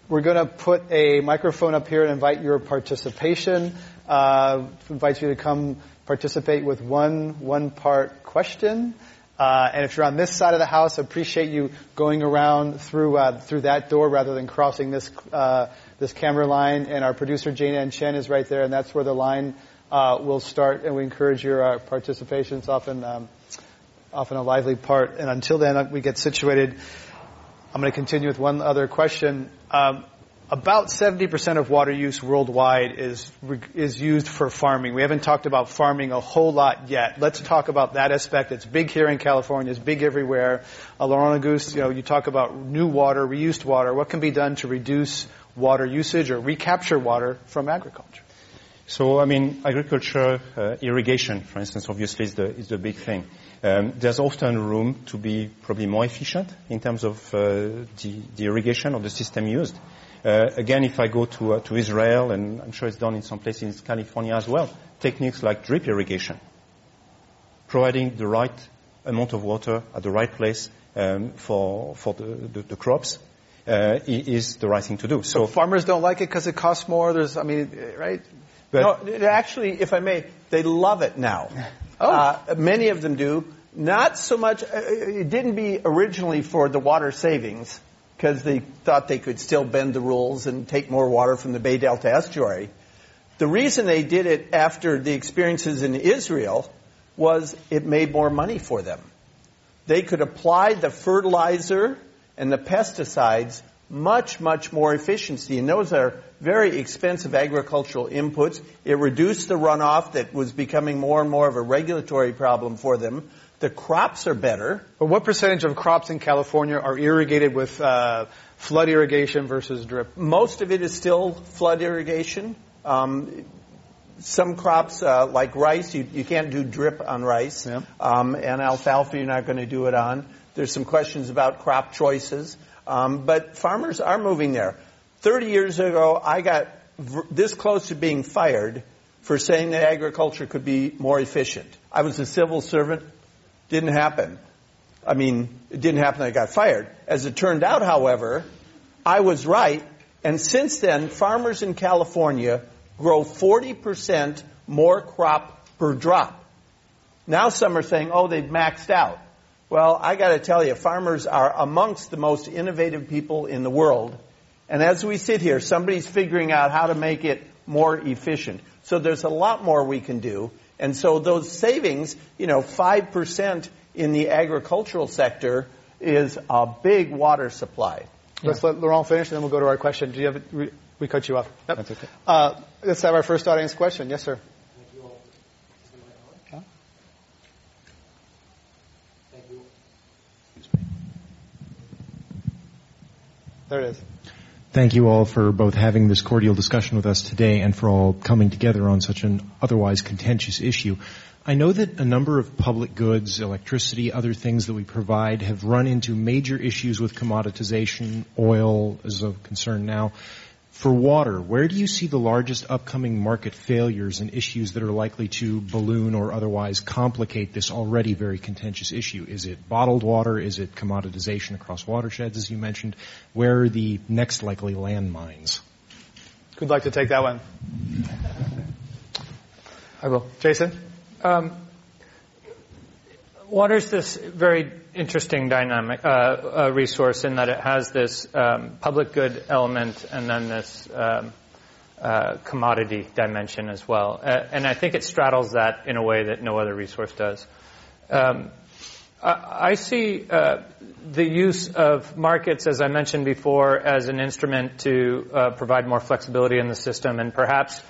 We're going to put a microphone up here and invite your participation. Uh, invite you to come participate with one one part question. Uh, and if you're on this side of the house, I appreciate you going around through uh, through that door rather than crossing this uh, this camera line. And our producer Jane Ann Chen is right there, and that's where the line uh, will start. And we encourage your uh, participation. It's often um, often a lively part. And until then, uh, we get situated. I'm going to continue with one other question. Um, about 70% of water use worldwide is is used for farming. We haven't talked about farming a whole lot yet. Let's talk about that aspect. It's big here in California. It's big everywhere. Uh, Laurent Auguste, you know, you talk about new water, reused water. What can be done to reduce water usage or recapture water from agriculture? So, I mean, agriculture, uh, irrigation, for instance, obviously is the, is the big thing. Um, there's often room to be probably more efficient in terms of uh, the, the irrigation or the system used. Uh, again, if I go to, uh, to Israel, and I'm sure it's done in some places in California as well, techniques like drip irrigation, providing the right amount of water at the right place um, for, for the, the, the crops, uh, is the right thing to do. So, so farmers don't like it because it costs more. There's, I mean, right? But no, actually, if I may, they love it now. Oh. Uh, many of them do. Not so much. Uh, it didn't be originally for the water savings because they thought they could still bend the rules and take more water from the Bay Delta estuary. The reason they did it after the experiences in Israel was it made more money for them. They could apply the fertilizer and the pesticides much, much more efficiency. And those are very expensive agricultural inputs. It reduced the runoff that was becoming more and more of a regulatory problem for them. The crops are better. But what percentage of crops in California are irrigated with uh, flood irrigation versus drip? Most of it is still flood irrigation. Um, some crops uh, like rice, you, you, can't do drip on rice, yeah. um, and alfalfa you're not going to do it on. There's some questions about crop choices, um, but farmers are moving there. Thirty years ago, I got v- this close to being fired for saying that agriculture could be more efficient. I was a civil servant didn't happen. I mean, it didn't happen that I got fired. As it turned out, however, I was right. And since then, farmers in California grow 40% more crop per drop. Now some are saying, oh, they've maxed out. Well, I got to tell you, farmers are amongst the most innovative people in the world. And as we sit here, somebody's figuring out how to make it more efficient. So there's a lot more we can do. And so those savings, you know, 5% in the agricultural sector is a big water supply. Let's let Laurent finish, and then we'll go to our question. Do you have? We, we cut you off. Yep. That's okay. Uh, let's have our first audience question. Yes, sir. There it is. Thank you all for both having this cordial discussion with us today and for all coming together on such an otherwise contentious issue. I know that a number of public goods, electricity, other things that we provide have run into major issues with commoditization. Oil is a concern now. For water, where do you see the largest upcoming market failures and issues that are likely to balloon or otherwise complicate this already very contentious issue? Is it bottled water? Is it commoditization across watersheds, as you mentioned? Where are the next likely landmines? Who'd like to take that one? I will. Jason? Um, is this very interesting dynamic uh, uh, resource in that it has this um, public good element and then this um, uh, commodity dimension as well. Uh, and I think it straddles that in a way that no other resource does. Um, I, I, see uh, the use of markets, as I mentioned before, as an instrument to uh, provide more flexibility in the system and perhaps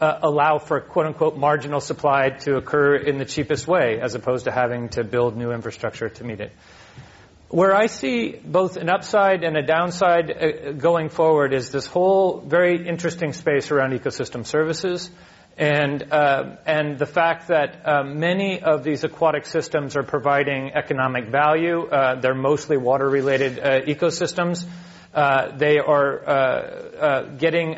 uh, allow for quote unquote marginal supply to occur in the cheapest way as opposed to having to build new infrastructure to meet it. Where I see both an upside and a downside uh, going forward is this whole very interesting space around ecosystem services and uh, and the fact that uh, many of these aquatic systems are providing economic value. Uh, they're mostly water-related uh, ecosystems. Uh, they are uh, uh, getting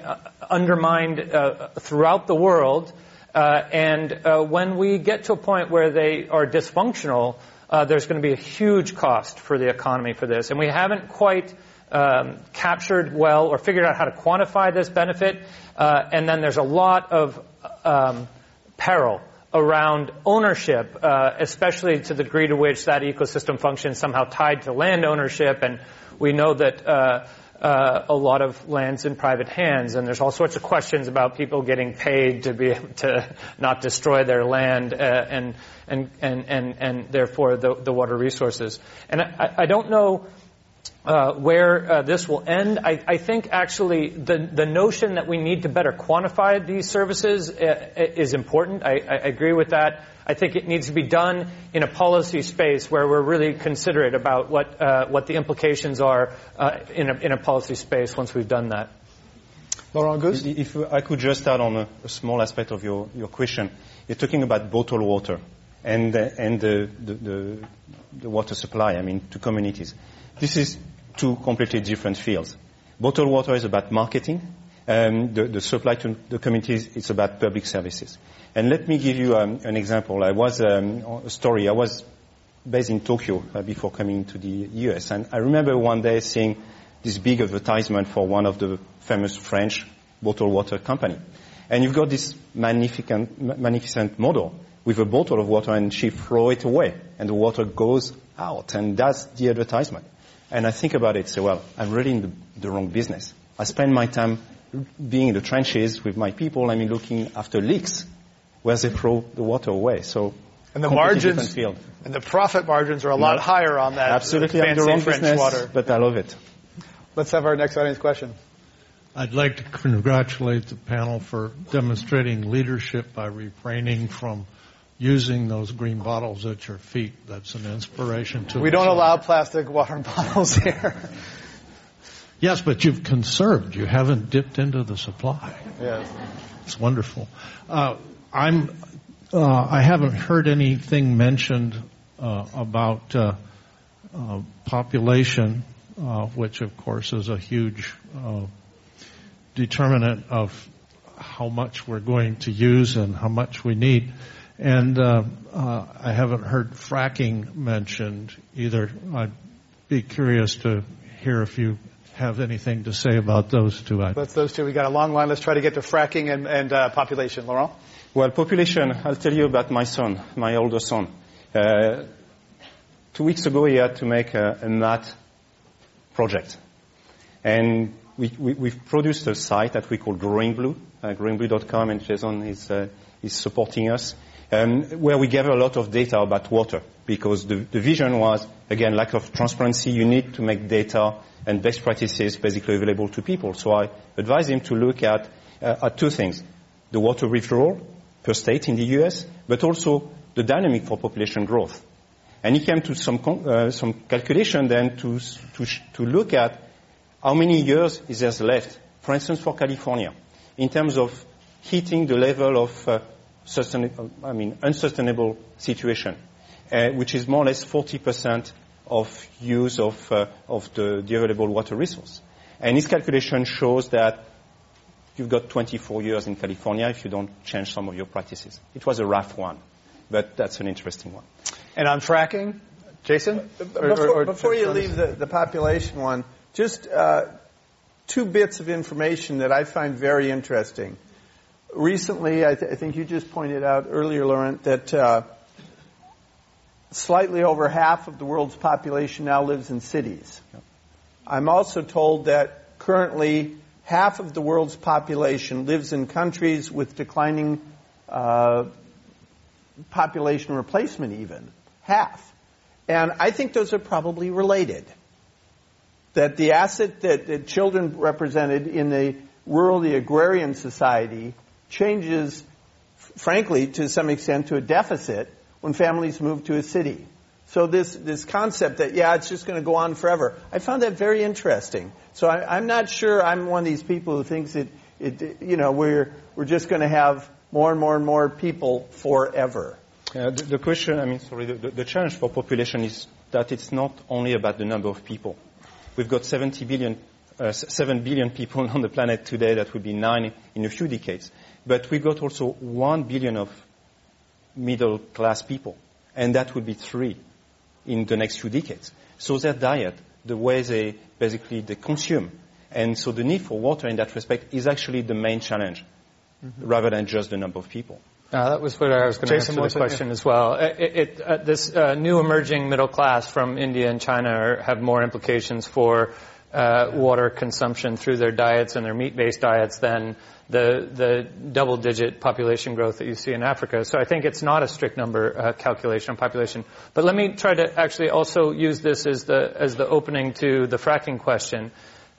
undermined throughout the world. and when we get to a point where they are dysfunctional, there's going to be a huge cost for the economy for this. And we haven't quite um, captured well or figured out how to quantify this benefit. and then there's a lot of um, peril around ownership, uh, especially to the degree to which that ecosystem function is somehow tied to land ownership and we know that uh, uh, a lot of land's in private hands, and there's all sorts of questions about people getting paid to be to not destroy their land uh, and, and, and, and, and therefore the, the water resources. And I, I don't know uh, where uh, this will end. I, I, think actually the, the notion that we need to better quantify these services uh, is important. I, I, agree with that. I think it needs to be done in a policy space where we're really considerate about what uh, what the implications are uh, in a, in a policy space once we've done that. Laurent Auguste? If I could just add on a, a, small aspect of your, your question. You're talking about bottled water and, and the, the, the water supply, I mean, to communities. This is two completely different fields. Bottled water is about marketing. Um, the, the, supply to the communities is about public services. And let me give you um, an example. I was um, a story. I was based in Tokyo uh, before coming to the US, and I remember one day seeing this big advertisement for one of the famous French bottled water company. And you've got this magnificent, magnificent model with a bottle of water and she throw it away and the water goes out and that's the advertisement. And I think about it, say, well, I'm really in the, the wrong business. I spend my time being in the trenches with my people, I mean, looking after leaks where they throw the water away. So, and the margins and the profit margins are a lot higher on that. Absolutely, fancy I'm the wrong French business, water. but I love it. Let's have our next audience question. I'd like to congratulate the panel for demonstrating leadership by refraining from using those green bottles at your feet. That's an inspiration to We don't allow plastic water bottles here. Yes, but you've conserved. You haven't dipped into the supply. Yes. It's wonderful. Uh, I'm. Uh, I haven't heard anything mentioned uh, about uh, uh, population, uh, which of course is a huge determinant of how much we're going to use and how much we need. And uh, uh, I haven't heard fracking mentioned either. I'd be curious to hear if you have anything to say about those two items. That's those two. We got a long line. Let's try to get to fracking and, and uh, population. Laurent? Well, population, I'll tell you about my son, my older son. Uh, two weeks ago, he had to make a, a math project. And we, we, we've produced a site that we call Growing Blue, uh, growingblue.com, and Jason is, uh, is supporting us um, where we gather a lot of data about water because the, the, vision was, again, lack of transparency. You need to make data and best practices basically available to people. So I advised him to look at, uh, at two things. The water withdrawal per state in the US, but also the dynamic for population growth. And he came to some, uh, some calculation then to, to, to look at how many years is there left, for instance, for California, in terms of hitting the level of uh, I mean, unsustainable situation, uh, which is more or less 40% of use of, uh, of the, the available water resource. And his calculation shows that you've got 24 years in California if you don't change some of your practices. It was a rough one, but that's an interesting one. And on fracking, Jason? Before, or, or, before you leave the, the population one, just uh, two bits of information that I find very interesting. Recently, I, th- I think you just pointed out earlier, Laurent, that uh, slightly over half of the world's population now lives in cities. Yep. I'm also told that currently half of the world's population lives in countries with declining uh, population replacement, even half. And I think those are probably related. That the asset that, that children represented in the rural, the agrarian society changes, frankly, to some extent to a deficit when families move to a city. So this, this concept that, yeah, it's just going to go on forever, I found that very interesting. So I, am not sure I'm one of these people who thinks that, it you know, we're, we're just going to have more and more and more people forever. Uh, the, the, question, I mean, sorry, the, the, challenge for population is that it's not only about the number of people. We've got 70 billion, uh, 7 billion people on the planet today. That would be 9 in a few decades. But we've got also 1 billion of middle class people, and that would be three in the next few decades. So their diet, the way they basically they consume, and so the need for water in that respect is actually the main challenge, mm-hmm. rather than just the number of people. Uh, that was what I was going to answer the question yeah. as well. It, it, uh, this uh, new emerging middle class from India and China are, have more implications for uh, water consumption through their diets and their meat-based diets than the, the double-digit population growth that you see in Africa. So I think it's not a strict number uh, calculation on population. But let me try to actually also use this as the as the opening to the fracking question.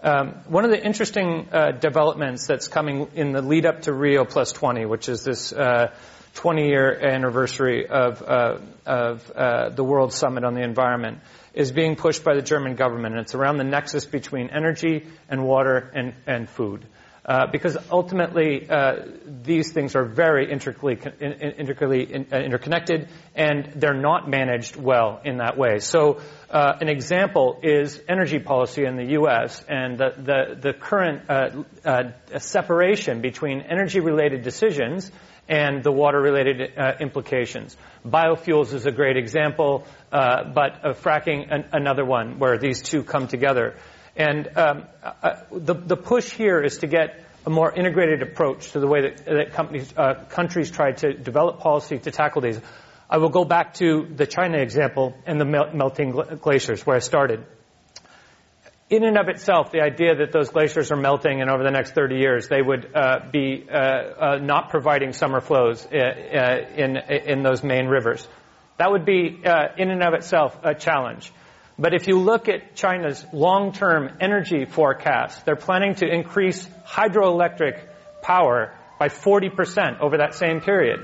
Um, one of the interesting uh, developments that's coming in the lead up to Rio Plus 20, which is this 20-year uh, anniversary of, uh, of uh, the World Summit on the Environment, is being pushed by the German government. And it's around the nexus between energy and water and, and food. Uh, because ultimately uh, these things are very intricately, intricately in, uh, interconnected and they're not managed well in that way. So uh, an example is energy policy in the U.S. and the, the, the current uh, separation between energy-related decisions and the water-related implications. Biofuels is a great example, but fracking an, another one where these two come together. And um, uh, the, the push here is to get a more integrated approach to the way that, that companies, uh, countries try to develop policy to tackle these. I will go back to the China example and the melting glaciers where I started. In and of itself, the idea that those glaciers are melting and over the next 30 years they would uh, be uh, uh not providing summer flows uh, in, in those main rivers, that would be in and of itself a challenge. But if you look at China's long-term energy forecast, they're planning to increase hydroelectric power by 40% over that same period.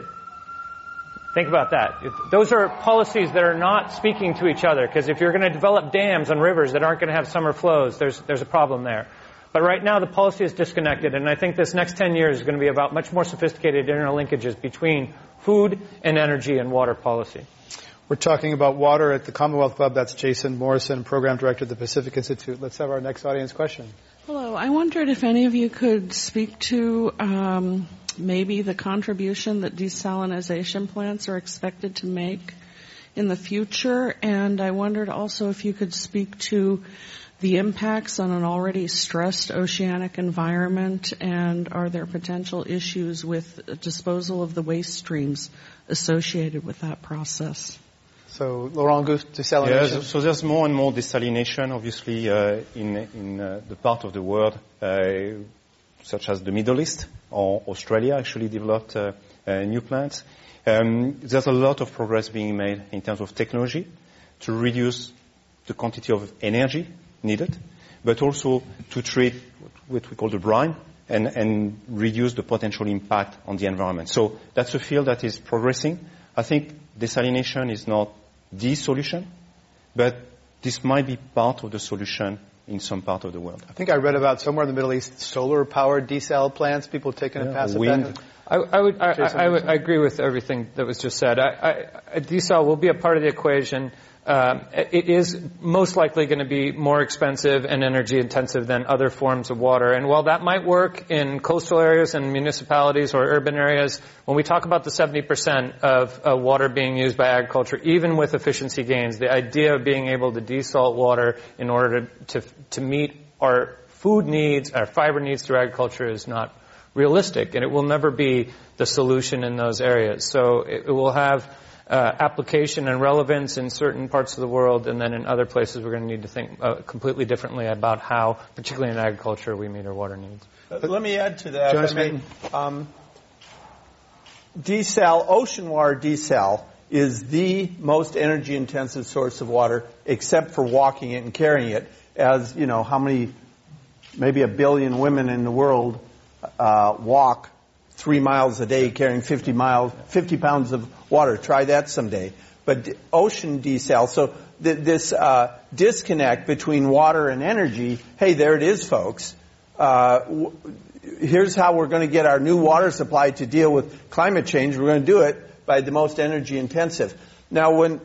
Think about that. Those are policies that are not speaking to each other because if you're going to develop dams on rivers that aren't going to have summer flows, there's, there's a problem there. But right now the policy is disconnected and I think this next 10 years is going to be about much more sophisticated interlinkages between food and energy and water policy. We're talking about water at the Commonwealth Club. That's Jason Morrison, Program Director at the Pacific Institute. Let's have our next audience question. Hello. I wondered if any of you could speak to um, maybe the contribution that desalination plants are expected to make in the future. And I wondered also if you could speak to the impacts on an already stressed oceanic environment and are there potential issues with disposal of the waste streams associated with that process? So Laurent goes desalination. Yeah, so there's more and more desalination, obviously, uh, in, in uh, the part of the world, uh, such as the Middle East or Australia actually developed uh, uh, new plants. Um, there's a lot of progress being made in terms of technology to reduce the quantity of energy needed, but also to treat what we call the brine and, and reduce the potential impact on the environment. So that's a field that is progressing. I think desalination is not the solution, but this might be part of the solution in some part of the world. I think I read about somewhere in the Middle East solar-powered desal plants. People taking Yeah, a pass at that. I, I would. I, I, I, would, I agree with everything that was just said. I, I, desal will be a part of the equation. Um, it is most likely going to be more expensive and energy intensive than other forms of water. And while that might work in coastal areas and municipalities or urban areas, when we talk about the 70% of uh, water being used by agriculture, even with efficiency gains, the idea of being able to desalt water in order to, to, to meet our food needs, our fiber needs through agriculture is not realistic, and it will never be the solution in those areas. So it, it will have uh, application and relevance in certain parts of the world, and then in other places we're going to need to think uh, completely differently about how, particularly in agriculture, we meet our water needs. Let me add to that. Jonas I mean, um, desal, ocean water desal is the most energy intensive source of water except for walking it and carrying it as, you know, how many, maybe a billion women in the world uh, walk three miles a day carrying 50 miles, 50 pounds of water. Try that someday. But ocean desal, so th- this uh, disconnect between water and energy, hey, there it is, folks. Uh, w- here's how we're going to get our new water supply to deal with climate change. We're going to do it by the most energy intensive. Now, when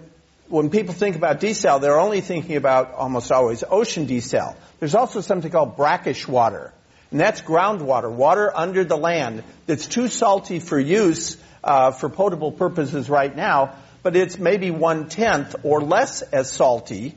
when people think about desal, they're only thinking about almost always ocean desal. There's also something called brackish water, and that's groundwater, water under the land that's too salty for use uh, for potable purposes right now, but it's maybe one tenth or less as salty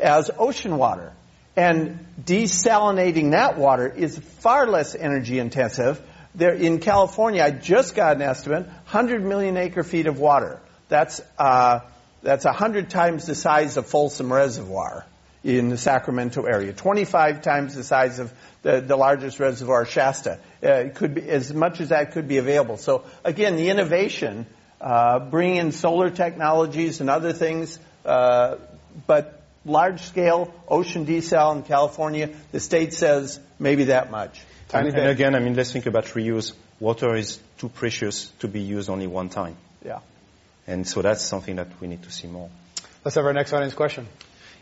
as ocean water. And desalinating that water is far less energy intensive. There in California, I just got an estimate: 100 million acre feet of water. That's uh, that's 100 times the size of Folsom Reservoir in the Sacramento area. 25 times the size of the, the largest reservoir, Shasta. Uh, it could be as much as that could be available. So again, the innovation, uh, bringing in solar technologies and other things, uh, but large scale ocean desal in California, the state says maybe that much. And, and again, I mean, let's think about reuse. Water is too precious to be used only one time. Yeah. And so that's something that we need to see more. Let's have our next audience question.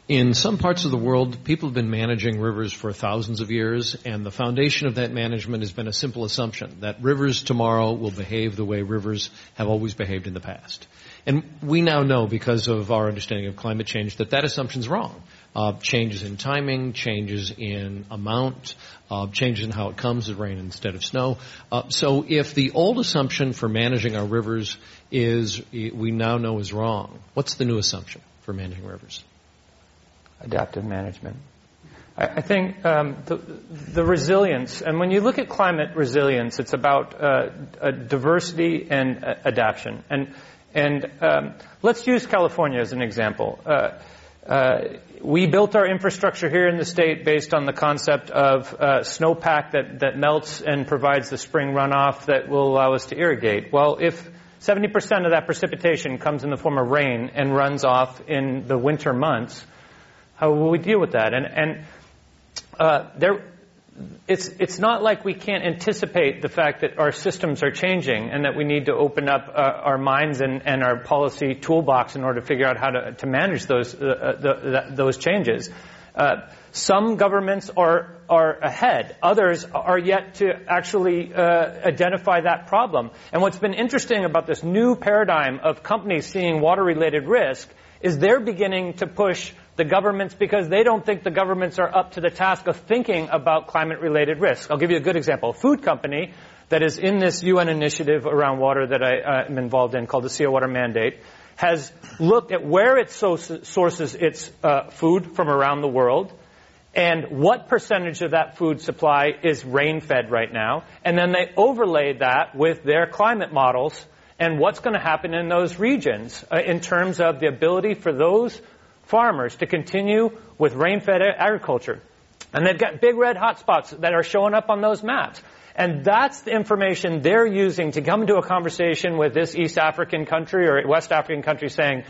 In some parts of the world, people have been managing rivers for thousands of years, and the foundation of that management has been a simple assumption that rivers tomorrow will behave the way rivers have always behaved in the past. And we now know, because of our understanding of climate change, that that assumption is wrong. Uh, changes in timing, changes in amount, uh, changes in how it comes as rain instead of snow. Uh, so if the old assumption for managing our rivers is we now know is wrong, what's the new assumption for managing rivers? Adaptive management. I, I think um, the, the, resilience, and when you look at climate resilience, it's about uh, diversity and uh, adaptation. And and um, let's use California as an example. Uh, uh, we built our infrastructure here in the state based on the concept of uh, snowpack that, that melts and provides the spring runoff that will allow us to irrigate. Well, if 70% of that precipitation comes in the form of rain and runs off in the winter months, how will we deal with that? And, and uh, there, it's, it's not like we can't anticipate the fact that our systems are changing and that we need to open up uh, our minds and, and, our policy toolbox in order to figure out how to, to manage those, uh, the, the, those changes. Uh, some governments are, are ahead. Others are yet to actually uh, identify that problem. And what's been interesting about this new paradigm of companies seeing water-related risk is they're beginning to push the governments because they don't think the governments are up to the task of thinking about climate related risks. I'll give you a good example. A food company that is in this UN initiative around water that I uh, am involved in called the CEO Water Mandate has looked at where it sources its uh, food from around the world and what percentage of that food supply is rain fed right now. And then they overlay that with their climate models and what's going to happen in those regions uh, in terms of the ability for those farmers to continue with rain-fed agriculture. And they've got big red hotspots that are showing up on those maps. And that's the information they're using to come into a conversation with this East African country or West African country saying,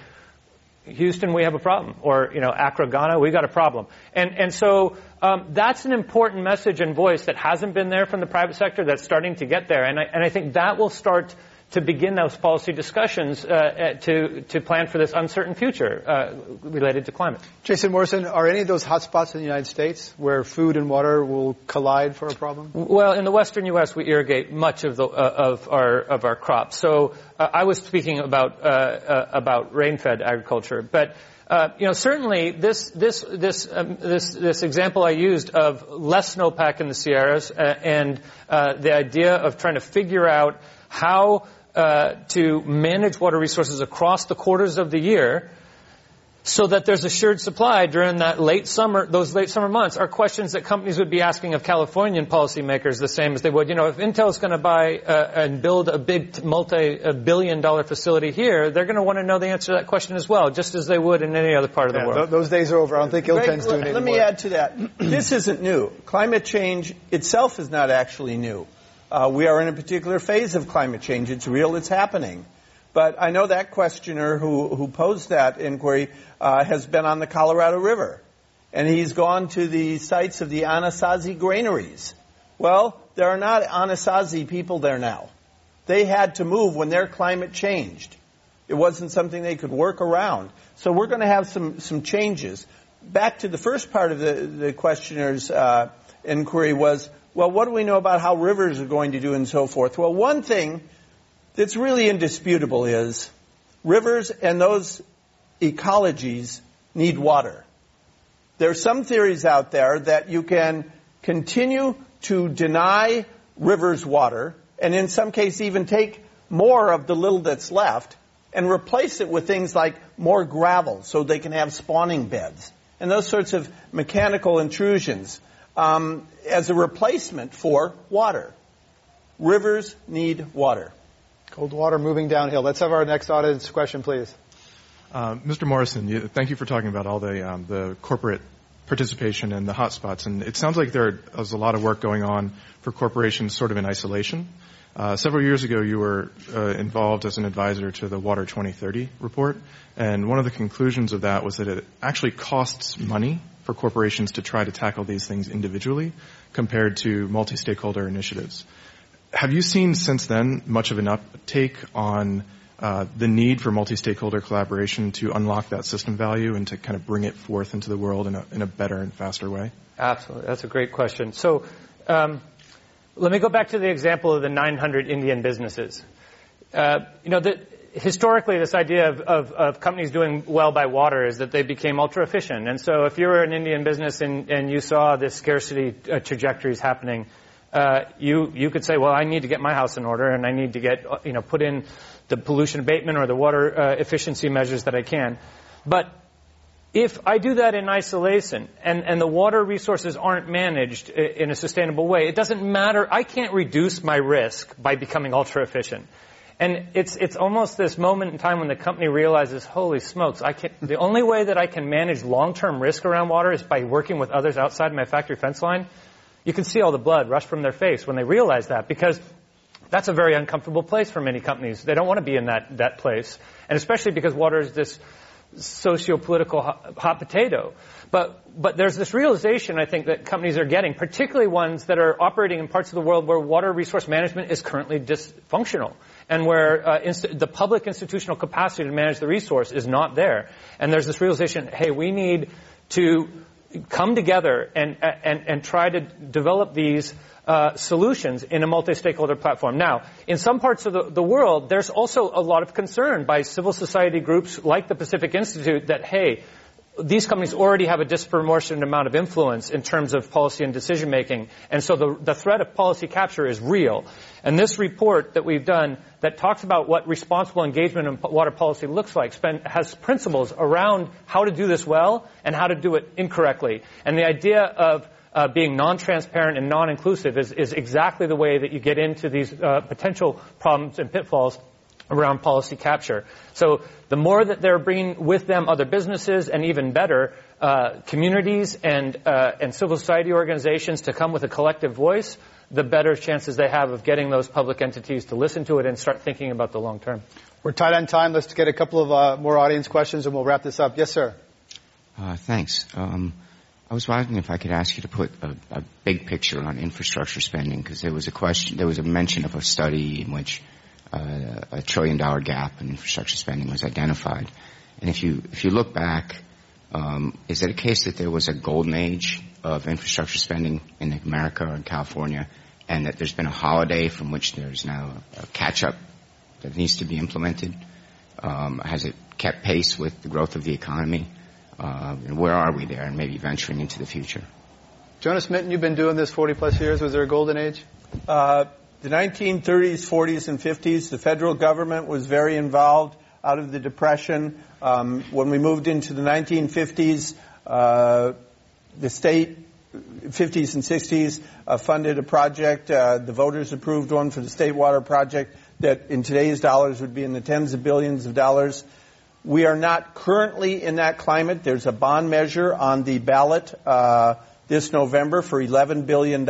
Houston, we have a problem. Or, you know, Accra, Ghana, we got a problem. And, and so, um, that's an important message and voice that hasn't been there from the private sector that's starting to get there. And I, and I think that will start to begin those policy discussions uh, to, to plan for this uncertain future uh, related to climate. Jason Morrison, are any of those hotspots in the United States where food and water will collide for a problem? Well, in the western U.S., we irrigate much of, the, uh, of, our, of our crops. So uh, I was speaking about, uh, uh, about rain-fed agriculture. But uh, you know, certainly this this this um, this this example I used of less snowpack in the Sierras uh, and uh, the idea of trying to figure out how uh, to manage water resources across the quarters of the year so that there's assured supply during that late summer, those late summer months are questions that companies would be asking of Californian policymakers the same as they would, you know, if Intel's going to buy uh, and build a big multi-billion dollar facility here, they're going to want to know the answer to that question as well, just as they would in any other part of yeah, the world. Th- those days are over. I don't think Intel's doing it Let me add to that. this isn't new. Climate change itself is not actually new. Uh, we are in a particular phase of climate change. It's real. It's happening. But I know that questioner who, who posed that inquiry uh, has been on the Colorado River. And he's gone to the sites of the Anasazi granaries. Well, there are not Anasazi people there now. They had to move when their climate changed. It wasn't something they could work around. So we're going to have some, some changes. Back to the first part of the, the questioner's uh, inquiry was, well, what do we know about how rivers are going to do and so forth? Well, one thing that's really indisputable is rivers and those ecologies need water. There are some theories out there that you can continue to deny rivers water and in some cases even take more of the little that's left and replace it with things like more gravel so they can have spawning beds and those sorts of mechanical intrusions um, as a replacement for water. Rivers need water. Cold water moving downhill. Let's have our next audience question, please. Uh, Mr. Morrison, you, thank you for talking about all the um, the corporate participation and the hotspots. And it sounds like there is a lot of work going on for corporations sort of in isolation. Uh, several years ago, you were uh, involved as an advisor to the Water 2030 report, and one of the conclusions of that was that it actually costs money for corporations to try to tackle these things individually compared to multi-stakeholder initiatives. Have you seen since then much of an uptake on uh, the need for multi-stakeholder collaboration to unlock that system value and to kind of bring it forth into the world in a, in a better and faster way? Absolutely. That's a great question. So, um, let me go back to the example of the 900 Indian businesses. Uh, you know, the, historically, this idea of, of, of, companies doing well by water is that they became ultra efficient. And so, if you were an Indian business and, and you saw this scarcity uh, trajectories happening, uh, you you could say, well, I need to get my house in order, and I need to get uh, you know put in the pollution abatement or the water uh, efficiency measures that I can. But if I do that in isolation and, and the water resources aren't managed in a sustainable way, it doesn't matter. I can't reduce my risk by becoming ultra efficient. And it's, it's almost this moment in time when the company realizes, holy smokes, I can, the only way that I can manage long-term risk around water is by working with others outside my factory fence line. You can see all the blood rush from their face when they realize that because that's a very uncomfortable place for many companies. They don't want to be in that, that place. And especially because water is this socio-political hot, hot potato. But, but there's this realization, I think, that companies are getting, particularly ones that are operating in parts of the world where water resource management is currently dysfunctional and where uh, inst- the public institutional capacity to manage the resource is not there. And there's this realization, hey, we need to come together and, and, and try to develop these uh, solutions in a multi-stakeholder platform. Now, in some parts of the, the, world, there's also a lot of concern by civil society groups like the Pacific Institute that, hey, these companies already have a disproportionate amount of influence in terms of policy and decision making, and so the, the threat of policy capture is real. And this report that we've done that talks about what responsible engagement in water policy looks like spend, has principles around how to do this well and how to do it incorrectly. And the idea of uh, being non-transparent and non-inclusive is, is, exactly the way that you get into these uh, potential problems and pitfalls around policy capture. So the more that they're bringing with them other businesses and even better, uh, communities and, uh, and civil society organizations to come with a collective voice, the better chances they have of getting those public entities to listen to it and start thinking about the long term. We're tight on time. Let's get a couple of uh, more audience questions and we'll wrap this up. Yes, sir. thanks. Um, I was wondering if I could ask you to put a, a big picture on infrastructure spending because there was a question, there was a mention of a study in which uh, a trillion dollar gap in infrastructure spending was identified. And if you if you look back, um, is it a case that there was a golden age of infrastructure spending in America or in California, and that there's been a holiday from which there's now a catch up that needs to be implemented? Um, has it kept pace with the growth of the economy? Uh, and where are we there, and maybe venturing into the future? Jonas Minton, you've been doing this 40 plus years. Was there a golden age? The 1930s, 40s, and 50s, the federal government was very involved out of the Depression. Um, when we moved into the 1950s, uh, the state 50s and 60s uh, funded a project. Uh, the voters approved one for the state water project that in today's dollars would be in the tens of billions of dollars. We are not currently in that climate. There's a bond measure on the ballot uh, this November for $11 billion.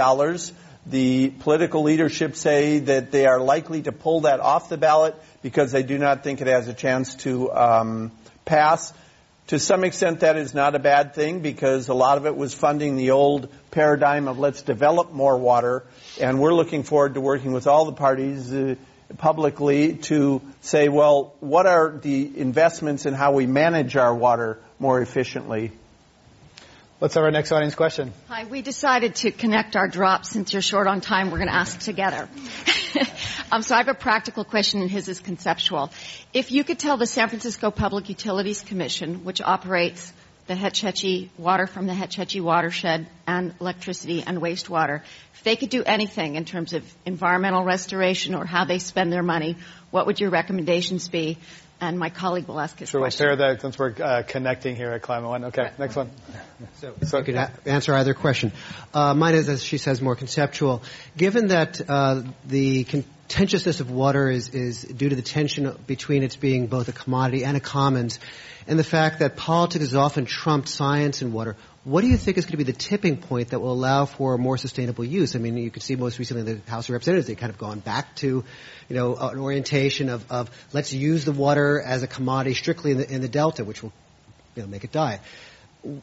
The political leadership say that they are likely to pull that off the ballot because they do not think it has a chance to um, pass. To some extent, that is not a bad thing because a lot of it was funding the old paradigm of let's develop more water, and we're looking forward to working with all the parties uh, publicly to say, well, what are the investments in how we manage our water more efficiently? Let's have our next audience question. Hi, we decided to connect our drops since you're short on time. We're going to ask together. um, so I have a practical question, and his is conceptual. If you could tell the San Francisco Public Utilities Commission, which operates the Hetch Hetchy water from the Hetch Hetchy watershed and electricity and wastewater, if they could do anything in terms of environmental restoration or how they spend their money, what would your recommendations be? And my colleague will ask his sure, question. we'll pair that since we're uh, connecting here at Climate One. Okay, next one. So, so I could a- answer either question. Uh, mine is, as she says, more conceptual. Given that uh, the contentiousness of water is, is due to the tension between its being both a commodity and a commons, and the fact that politics has often trumped science in water, what do you think is going to be the tipping point that will allow for more sustainable use? I mean, you can see most recently in the House of Representatives, they've kind of gone back to, you know, an orientation of, of let's use the water as a commodity strictly in the, in the Delta, which will, you know, make it die.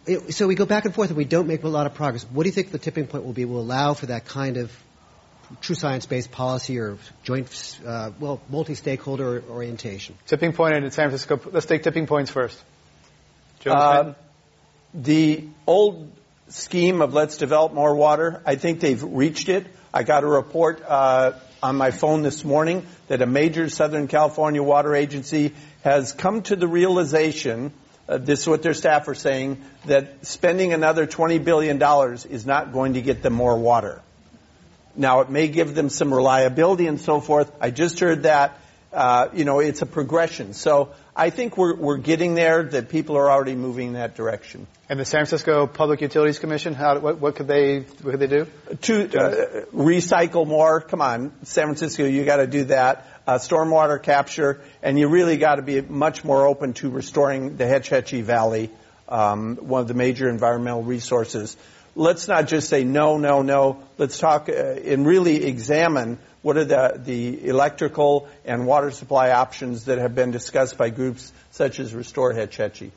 It, so we go back and forth and we don't make a lot of progress. What do you think the tipping point will be will allow for that kind of true science-based policy or joint, uh, well, multi-stakeholder orientation? Tipping point in San Francisco. Let's take tipping points first. Uh, the old scheme of let's develop more water, I think they've reached it. I got a report uh, on my phone this morning that a major Southern California water agency has come to the realization, uh, this is what their staff are saying, that spending another $20 billion is not going to get them more water. Now, it may give them some reliability and so forth. I just heard that. Uh, you know, it's a progression. So I think we're, we're getting there, that people are already moving in that direction. And the San Francisco Public Utilities Commission, how, what, what could they, what could they do? To uh, recycle more. Come on, San Francisco, you got to do that. Uh, stormwater capture, and you really got to be much more open to restoring the Hetch Hetchy Valley, um, one of the major environmental resources. Let's not just say no, no, no. Let's talk uh, and really examine what are the, the electrical and water supply options that have been discussed by groups such as Restore Hetch Hetchy.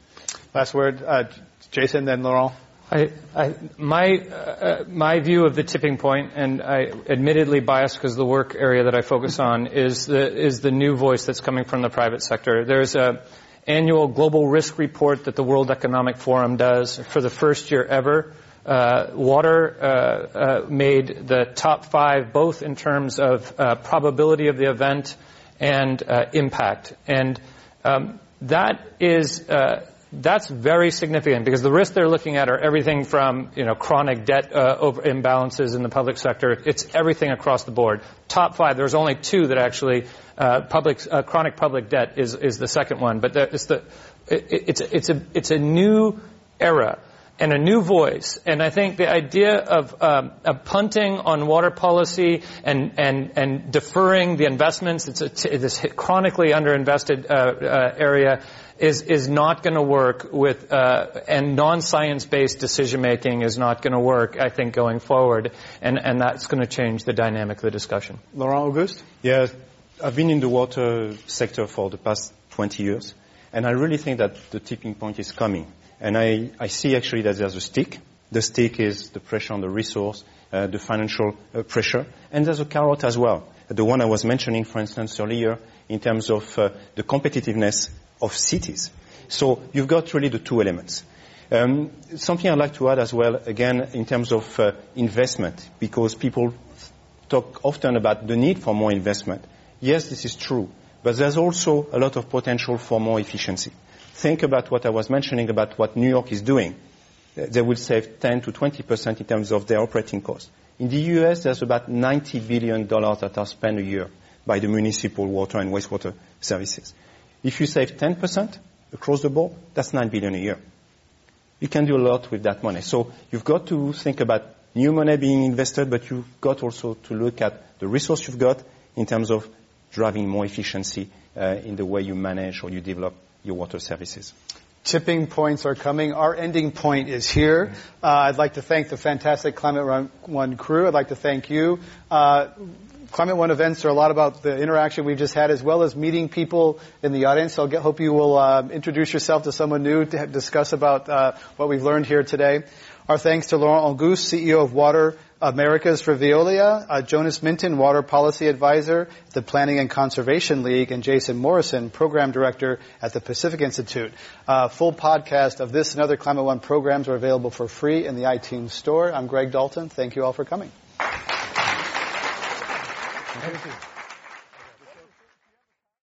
Last word, uh, Jason, then Laurent. I, I, my uh, my view of the tipping point, and I admittedly biased because the work area that I focus on is the is the new voice that's coming from the private sector. There's a annual global risk report that the World Economic Forum does for the first year ever. Uh, water uh, uh, made the top five, both in terms of uh, probability of the event and uh, impact, and um, that is that's very significant because the risks they're looking at are everything from you know chronic debt uh, over imbalances in the public sector. It's everything across the board. Top five. There's only two that actually uh, public uh, chronic public debt is is the second one, but it's the it, it's it's a it's a new era and a new voice. And I think the idea of, um, of punting on water policy and, and, and deferring the investments, it's a t- this chronically underinvested uh, uh, area, is is not going to work with uh, and non-science based decision making is not going to work. I think going forward, and and that's going to change the dynamic of the discussion. Laurent Auguste. Yeah, I've been in the water sector for the past 20 years, and I really think that the tipping point is coming. And I, I see actually that there's a stick. The stick is the pressure on the resource, uh, the financial uh, pressure, and there's a carrot as well. the one I was mentioning, for instance, earlier, in terms of uh, the competitiveness of cities. So you've got really the two elements. Um, something I'd like to add as well, again, in terms of uh, investment, because people talk often about the need for more investment. Yes, this is true, but there's also a lot of potential for more efficiency. Think about what I was mentioning about what New York is doing. They will save 10 to 20 percent in terms of their operating costs. In the U.S., there's about $90 billion that are spent a year by the municipal water and wastewater services. If you save 10 percent across the board, that's 9 billion a year. You can do a lot with that money. So you've got to think about new money being invested, but you've got also to look at the resource you've got in terms of driving more efficiency uh, in the way you manage or you develop your water services. Tipping points are coming. Our ending point is here. Uh, I'd like to thank the fantastic Climate One crew. I'd like to thank you. Uh, Climate One events are a lot about the interaction we've just had, as well as meeting people in the audience. So I hope you will uh, introduce yourself to someone new to discuss about uh, what we've learned here today. Our thanks to Laurent Auguste, CEO of Water Americas for uh, Jonas Minton, Water Policy Advisor the Planning and Conservation League, and Jason Morrison, Program Director at the Pacific Institute. Uh, full podcast of this and other Climate One programs are available for free in the iTunes Store. I'm Greg Dalton. Thank you all for coming.